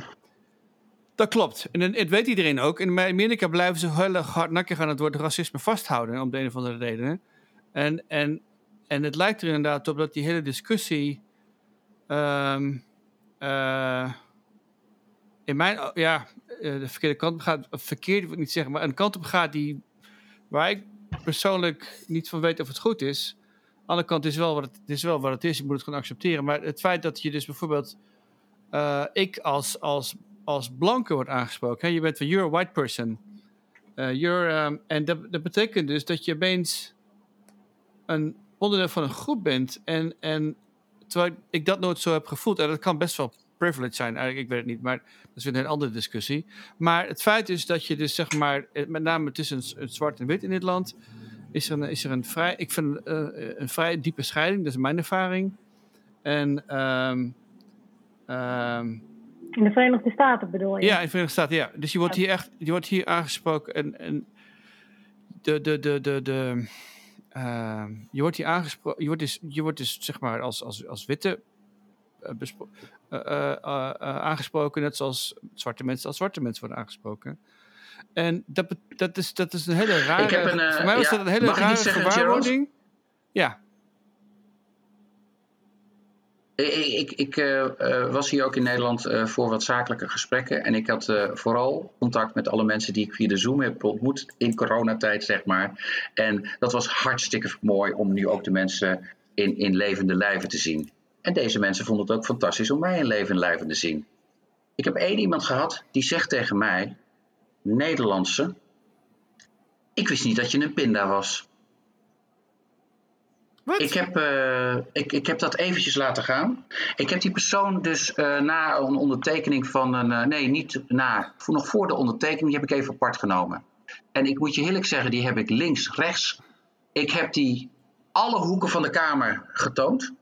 dat klopt. En het weet iedereen ook. In Amerika blijven ze heel hardnakkig aan het woord racisme vasthouden, om de een of andere redenen. En, en, en het lijkt er inderdaad op dat die hele discussie. ehm, eh, in mijn, ja, de verkeerde kant op gaat, verkeerd wil ik niet zeggen, maar een kant op gaat die, waar ik persoonlijk niet van weet of het goed is. Aan de andere kant is wel wat het, is wel wat het is, je moet het gewoon accepteren. Maar het feit dat je dus bijvoorbeeld, ik als, als, als blanke wordt aangesproken, hè, je bent van, you're a white person. you're, um, en dat, dat betekent dus dat je opeens een onderdeel van een groep bent. En, en terwijl ik dat nooit zo heb gevoeld. En dat kan best wel privilege zijn, eigenlijk, ik weet het niet, maar dat is weer een andere discussie. Maar het feit is dat je dus zeg maar, eh, met name tussen het zwart en wit in dit land, is er een, is er een vrij, ik vind uh, een vrij diepe scheiding, dat is mijn ervaring. En um, um, in de Verenigde Staten bedoel je? Ja, in de Verenigde Staten, ja. Dus je wordt hier echt, je wordt hier aangesproken en, en de, de, de, de, de uh, je wordt hier aangesproken, je wordt dus, je wordt dus zeg maar als, als, als witte uh, aangesproken, net zoals zwarte mensen als zwarte mensen worden aangesproken. En dat, dat, is, dat is een hele rare. Ik heb een, voor mij was ja, dat een hele rare gewaarwording. Ja. Ik, ik, ik uh, was hier ook in Nederland voor wat zakelijke gesprekken. En ik had vooral contact met alle mensen die ik via de Zoom heb ontmoet in coronatijd, zeg maar. En dat was hartstikke mooi om nu ook de mensen in, in levende lijven te zien. En deze mensen vonden het ook fantastisch om mij in levende lijven te zien. Ik heb één iemand gehad die zegt tegen mij, Nederlandse, ik wist niet dat je een pinda was. Ik heb, uh, ik, ik heb dat eventjes laten gaan. Ik heb die persoon dus uh, na een ondertekening van een. Uh, nee, niet na. Voor, nog voor de ondertekening, die heb ik even apart genomen. En ik moet je eerlijk zeggen, die heb ik links, rechts. Ik heb die alle hoeken van de kamer getoond.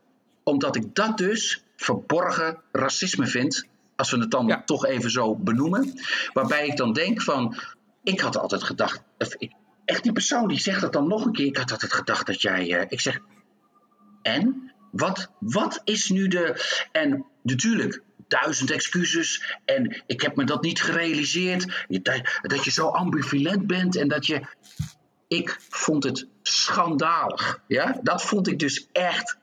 Omdat ik dat dus verborgen racisme vind. Als we het dan ja. toch even zo benoemen. Waarbij ik dan denk van. Ik had altijd gedacht. Echt die persoon die zegt dat dan nog een keer. Ik had altijd gedacht dat jij. ik zeg, en? Wat, wat is nu de. En natuurlijk, duizend excuses. En ik heb me dat niet gerealiseerd. Dat, je zo ambivalent bent en dat je. Ik vond het schandalig. Ja? Dat vond ik dus echt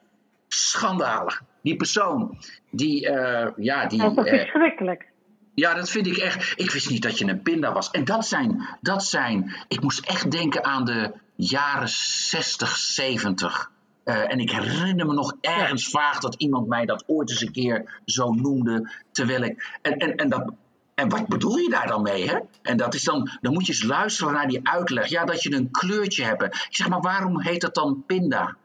schandalig. Die persoon, die. Uh, ja, die dat is uh, verschrikkelijk. Ja, dat vind ik echt. Ik wist niet dat je een pinda was. En dat zijn, dat zijn. Ik moest echt denken aan de jaren 60, 70. Uh, en ik herinner me nog ergens vaag dat iemand mij dat ooit eens een keer zo noemde. Terwijl ik. En, en, en, dat, en wat bedoel je daar dan mee? Hè? En dat is dan. Dan moet je eens luisteren naar die uitleg. Ja, dat je een kleurtje hebt. Ik zeg maar, waarom heet dat dan pinda?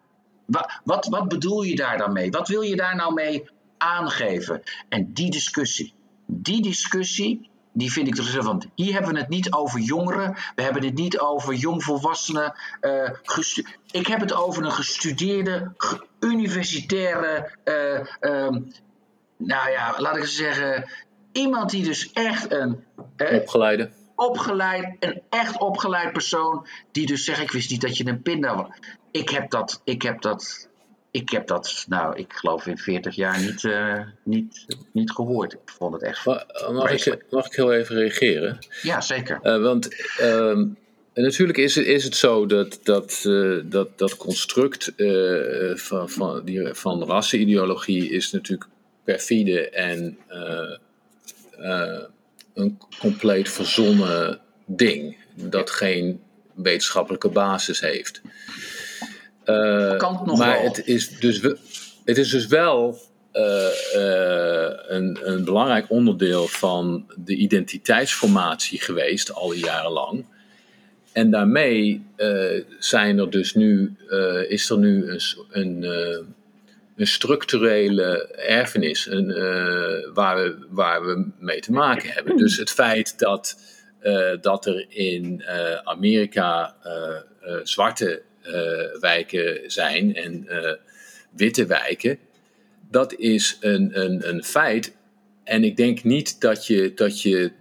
Wat, wat, wat bedoel je daar dan mee? Wat wil je daar nou mee aangeven? En die discussie. Die discussie die vind ik interessant. Want hier hebben we het niet over jongeren. We hebben het niet over jongvolwassenen. Uh, ik heb het over een gestudeerde, universitaire. Uh, um, nou ja, laat ik eens zeggen. Iemand die dus echt een. Uh, Opgeleide. Opgeleid, een echt opgeleid persoon. Die dus zegt: Ik wist niet dat je een pinda was. Ik heb dat. Ik heb dat ik heb dat, nou, ik geloof in 40 jaar niet, uh, niet, niet gehoord. Ik vond het echt. Mag, mag ik, mag ik heel even reageren? Ja, zeker. Uh, want uh, natuurlijk is het, is het zo dat dat, uh, dat, dat construct van, van, die, van rassenideologie is natuurlijk perfide en een compleet verzonnen ding. Dat geen wetenschappelijke basis heeft. Uh, maar het is, dus het is dus wel uh, uh, een, een, belangrijk onderdeel van de identiteitsformatie geweest, al die jaren lang. En daarmee zijn er dus nu, is er nu een, een, een structurele erfenis een, waar, we, waar we mee te maken hebben. Dus het feit dat, dat er in Amerika zwarte wijken zijn en uh, witte wijken. Dat is een, een, een feit. En ik denk niet dat je, dat je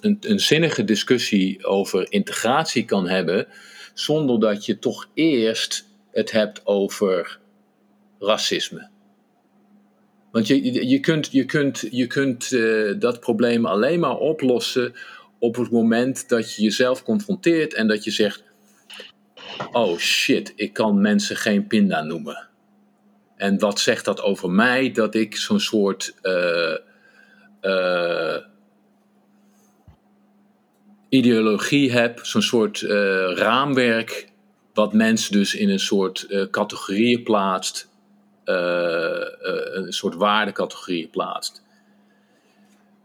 een, een zinnige discussie over integratie kan hebben. zonder dat je toch eerst het hebt over racisme. Want je, je kunt, je kunt, je kunt dat probleem alleen maar oplossen op het moment dat je jezelf confronteert en dat je zegt: oh shit, ik kan mensen geen pinda noemen. En wat zegt dat over mij dat ik zo'n soort eh, eh, ideologie heb, zo'n soort eh, raamwerk, wat mensen dus in een soort categorieën plaatst, een soort waardecategorieën plaatst.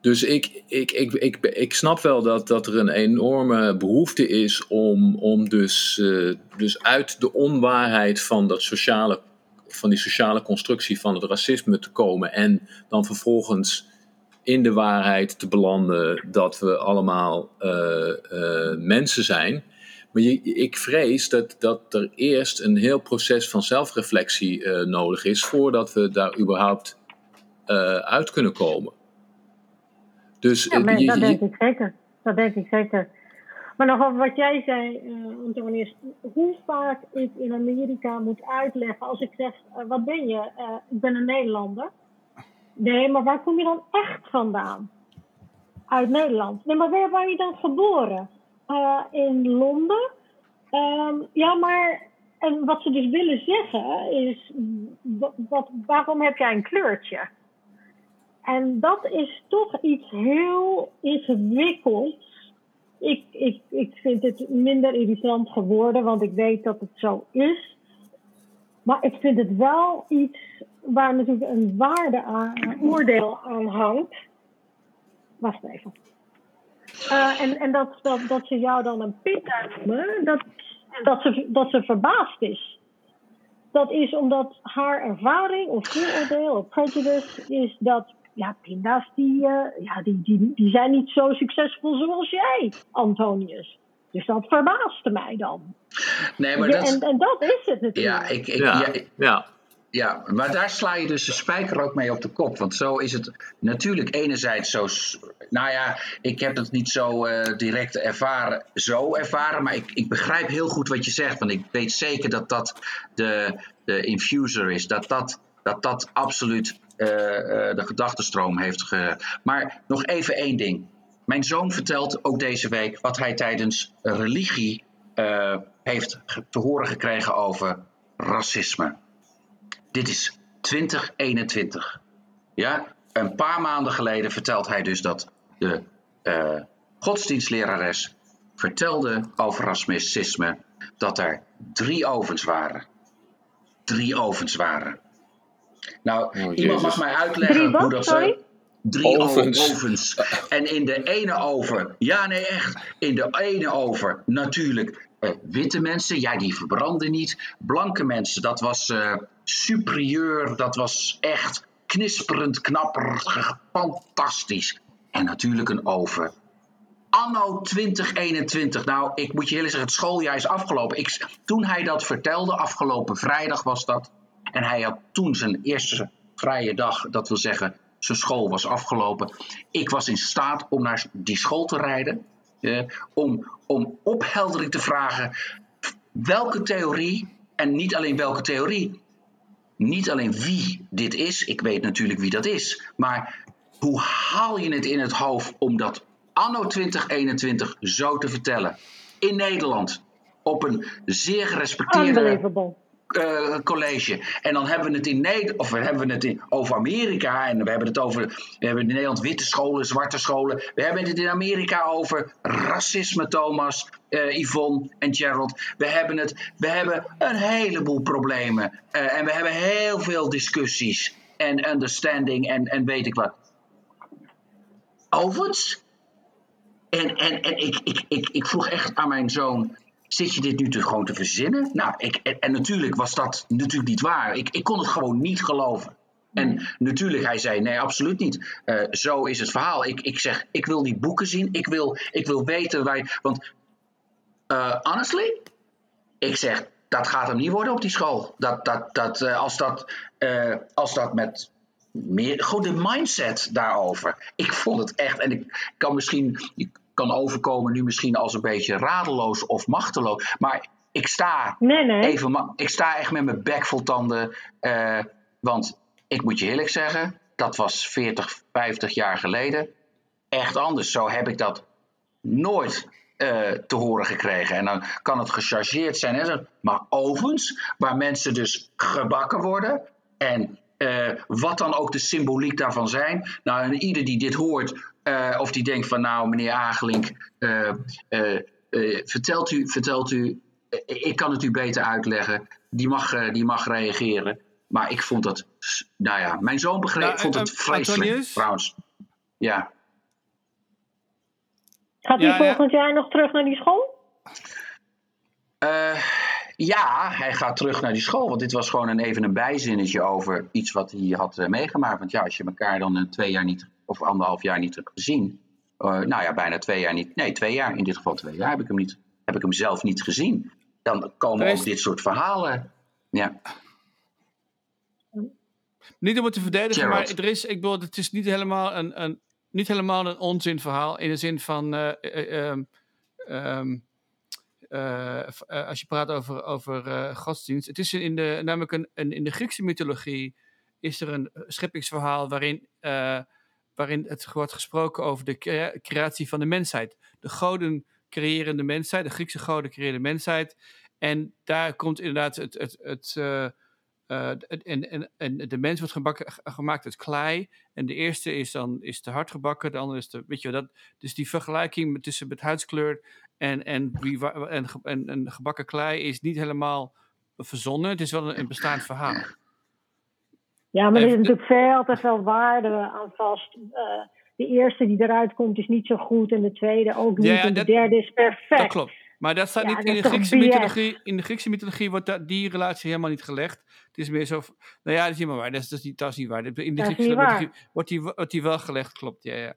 Dus ik, ik, ik, ik, ik snap wel dat, dat er een enorme behoefte is om, om dus, dus uit de onwaarheid van, dat sociale, van die sociale constructie van het racisme te komen en dan vervolgens in de waarheid te belanden dat we allemaal uh, uh, mensen zijn. Maar je, ik vrees dat, dat er eerst een heel proces van zelfreflectie nodig is voordat we daar überhaupt uit kunnen komen. Dus, ja, maar, je, dat denk ik zeker. Dat denk ik zeker. Maar nog over wat jij zei, uh, Antonius. Hoe vaak ik in Amerika moet uitleggen als ik zeg: Wat ben je? ik ben een Nederlander. Nee, maar waar kom je dan echt vandaan? Uit Nederland. Nee, maar waar ben je dan geboren? In Londen. Um, ja, maar. En wat ze dus willen zeggen is: wat, waarom heb jij een kleurtje? En dat is toch iets heel ingewikkelds. Ik, ik, ik vind het minder irritant geworden, want ik weet dat het zo is. Maar ik vind het wel iets waar natuurlijk een waarde aan, een oordeel aan hangt. Wacht even. Uh, en en dat, dat, dat ze jou dan een pinda noemen, dat, dat, ze, dat ze verbaasd is. Dat is omdat haar ervaring of vooroordeel of prejudice is dat ja, pinda's die, uh, ja, die, die, die zijn niet zo succesvol zoals jij, Antonius. Dus dat verbaasde mij dan. Nee, maar dat... En, en dat is het natuurlijk. Ja, ik, ik, ja, ja. Ja, maar daar sla je dus de spijker ook mee op de kop. Want zo is het natuurlijk enerzijds zo. Nou ja, ik heb het niet zo uh, direct ervaren, zo ervaren. Maar ik, ik begrijp heel goed wat je zegt. Want ik weet zeker dat dat de, de infuser is. Dat dat, dat, dat absoluut de gedachtenstroom heeft. Ge... Maar nog even één ding. Mijn zoon vertelt ook deze week wat hij tijdens religie heeft te horen gekregen over racisme. Dit is 2021. Ja, een paar maanden geleden vertelt hij dus dat de godsdienstlerares vertelde over racisme dat er drie ovens waren. Drie ovens waren. Nou, oh, iemand mag mij uitleggen hoe dat ze. Drie ovens. ovens. En in de ene oven, ja nee echt, in de ene oven natuurlijk uh, witte mensen, ja die verbranden niet. Blanke mensen, dat was uh, superieur, dat was echt knisperend, knapperig, fantastisch. En natuurlijk een oven. Anno 2021, nou ik moet je heel zeggen, het schooljaar is afgelopen. Ik, toen hij dat vertelde, afgelopen vrijdag was dat. En hij had toen zijn eerste vrije dag, dat wil zeggen zijn school was afgelopen. Ik was in staat om naar die school te rijden. Eh, om, om opheldering te vragen. Welke theorie, en niet alleen welke theorie, niet alleen wie dit is, ik weet natuurlijk wie dat is, maar hoe haal je het in het hoofd om dat anno 2021 zo te vertellen? In Nederland, op een zeer gerespecteerde uh, college. En dan hebben we het in Nederland, of we hebben het in, over Amerika. En we hebben het over. We hebben in Nederland witte scholen, zwarte scholen. We hebben het in Amerika over racisme, Thomas, uh, Yvonne en Gerald. We hebben, het, we hebben een heleboel problemen. Uh, en we hebben heel veel discussies. En understanding en, en weet ik wat. Overigens. En, en, en ik, ik, ik, ik vroeg echt aan mijn zoon zit je dit nu te, gewoon te verzinnen? Nou, ik, en, natuurlijk was dat natuurlijk niet waar. Ik, ik kon het gewoon niet geloven. En natuurlijk, hij zei: nee, absoluut niet. Uh, zo is het verhaal. Ik, ik zeg: ik wil die boeken zien. Ik wil, ik wil weten waar. Want, uh, honestly, ik zeg: dat gaat hem niet worden op die school. Dat, dat, dat, uh, als, dat, als dat met meer. Gewoon de mindset daarover. Ik vond het echt. En ik kan misschien kan overkomen nu misschien als een beetje radeloos of machteloos. Maar ik sta, nee, nee. Even, ik sta echt met mijn bek vol tanden. Uh, want ik moet je eerlijk zeggen, dat was 40, 50 jaar geleden echt anders. Zo heb ik dat nooit uh, te horen gekregen. En dan kan het gechargeerd zijn. Hè? Maar ovens, waar mensen dus gebakken worden en eh, wat dan ook de symboliek daarvan zijn. Nou, en ieder die dit hoort, eh, of die denkt van nou, meneer Agelink, eh, vertelt u, vertelt u ik kan het u beter uitleggen. Die mag, eh, die mag reageren. Maar ik vond dat, nou ja, mijn zoon begreep, Nou, vond het vreselijk Antonius? trouwens. Ja. Gaat hij Ja, ja. volgend jaar nog terug naar die school? Ja, hij gaat terug naar die school. Want dit was gewoon een, even een bijzinnetje over iets wat hij had eh, meegemaakt. Want ja, als je elkaar dan eh, twee jaar niet, of anderhalf jaar niet hebt gezien. eh, nou ja, bijna twee jaar niet. Nee, twee jaar. In dit geval twee jaar heb ik hem, niet, heb ik hem zelf niet gezien. Dan komen is- ook dit soort verhalen. Ja, Niet om het te verdedigen, maar er is, ik bedoel, het is niet helemaal een, een, niet helemaal een onzinverhaal. In de zin van, eh, eh, als je praat over, over eh, godsdienst. Het is in de, namelijk een, in de Griekse mythologie is er een scheppingsverhaal waarin, eh, waarin het wordt gesproken over de crea- creatie van de mensheid. De goden creëren de mensheid, de Griekse goden creëren de mensheid. En daar komt inderdaad het, het, het, eh, eh, en, en, en de mens wordt gebakken, gemaakt uit klei. En de eerste is dan is te hard gebakken, de andere is te. Weet je, dat, dus die vergelijking tussen met huidskleur en, en, en, en, en gebakken klei is niet helemaal verzonnen. Het is wel een, een bestaand verhaal. Ja, maar er is natuurlijk veel te veel waarde aan vast. Eh, de eerste die eruit komt is niet zo goed en de tweede ook niet. Ja, ja, en de dat- derde is perfect. Dat klopt. Maar dat staat Ja, niet dat in de Griekse BS? mythologie. In de Griekse mythologie wordt dat, die relatie helemaal niet gelegd. Het is meer zo. Nou ja, dat is niet waar. Dat is, dat is, niet, dat is niet waar. In de Dat Griekse mythologie wordt die, wordt die wel gelegd, klopt. Ja, ja.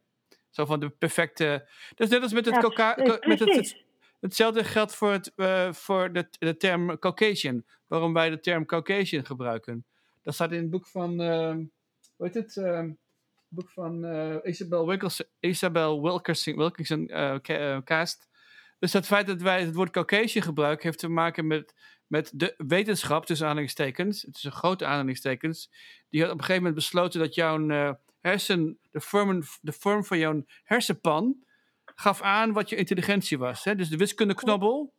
Zo van de perfecte. Dat is net als met het. Ja, coca- met het, hetzelfde geldt voor, het, eh, voor de, de term Caucasian. Waarom wij de term Caucasian gebruiken. Dat staat in het boek van. eh, hoe heet het? eh, boek van eh, Isabel, Wilkerson, Isabel Wilkerson, Wilkinson eh, Ca- eh, Cast. Dus het feit dat wij het woord Caucasian gebruiken, heeft te maken met, met de wetenschap, tussen aanhalingstekens. Het is een grote aanhalingstekens. Die had op een gegeven moment besloten dat jouw eh, hersen, de de vorm van jouw hersenpan, gaf aan wat je intelligentie was. Hè? Dus de wiskundeknobbel,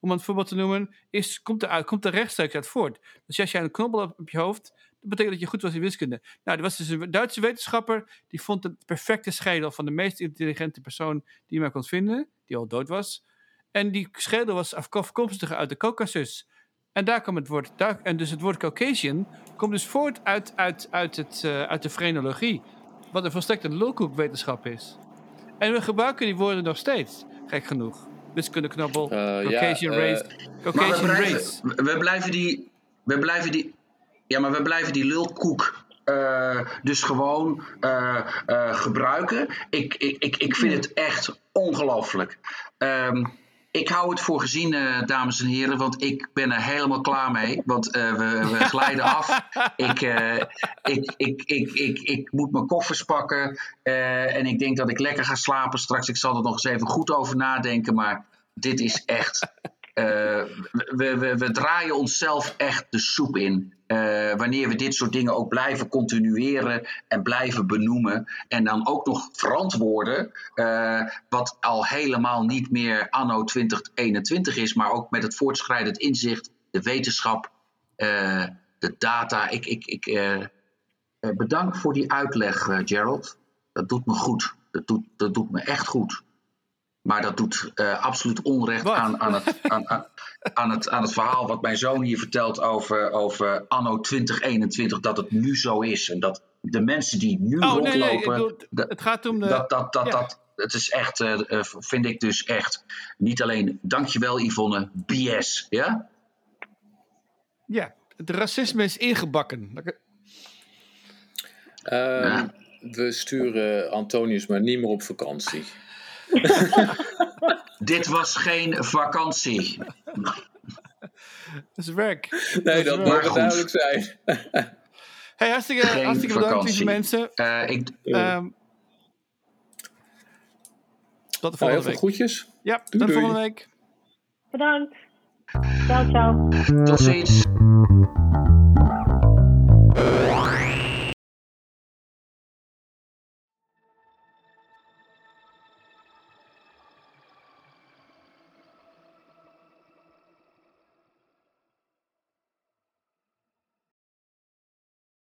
om een voorbeeld te noemen, is, komt, er uit, komt er rechtstreeks uit voort. Dus als jij een knobbel hebt op je hoofd, dat betekent dat je goed was in wiskunde. Nou, er was dus een Duitse wetenschapper, die vond het perfecte schedel van de meest intelligente persoon die je maar kon vinden, die al dood was. En die schedel was afko- afkomstig uit de Caucasus. En daar kwam het woord, en dus het woord Caucasian komt dus voort uit, uit, uit, het, eh, uit de frenologie. Wat een volstrekte lulkoekwetenschap is. En we gebruiken die woorden nog steeds, gek genoeg. Wiskundeknobbel, ja, Caucasian eh, race, Maar we Caucasian blijven, race. we- blijven die. We blijven die. Ja, maar we blijven die lulkoek. dus gewoon gebruiken. Ik, ik, ik, ik vind het echt ongelooflijk. Ehm, ik hou het voor gezien, eh, dames en heren, want ik ben er helemaal klaar mee. Want eh, we, we *laughs* glijden af. Ik, eh, ik, ik, ik, ik, ik moet mijn koffers pakken. en ik denk dat ik lekker ga slapen straks. Ik zal er nog eens even goed over nadenken. Maar dit is echt. we, we, we draaien onszelf echt de soep in. Eh, wanneer we dit soort dingen ook blijven continueren en blijven benoemen. En dan ook nog verantwoorden. eh, wat al helemaal niet meer anno 2021 is. Maar ook met het voortschrijdend inzicht, de wetenschap, eh, de data. Ik, ik, ik eh, eh, bedank voor die uitleg, Gerald. Dat doet me goed. Dat doet, dat doet me echt goed. Maar dat doet eh, absoluut onrecht Wat? aan, aan, het, aan, aan, aan, het, aan het verhaal wat mijn zoon hier vertelt over, over anno 2021. Dat het nu zo is. En dat de mensen die nu Oh, rondlopen. nee. Bedoel, het gaat om de... dat, dat, dat, ja. dat, het is echt, eh, eh, vind ik dus echt, niet alleen, dankjewel Yvonne, BS, ja? Ja, het racisme is ingebakken. Ehm, Ja. We sturen Antonius maar niet meer op vakantie. *laughs* Dit was geen vakantie. Dat is werk. Nee, dat moet goed. duidelijk zijn. *laughs* Hey, hartstikke, Geen hartstikke bedankt, lieve mensen. Eh, ik, Ehm tot de Nou, volgende heel veel week. groetjes. Ja, Doei, tot de doei. volgende week. Bedankt. Ciao, ciao. tot ziens.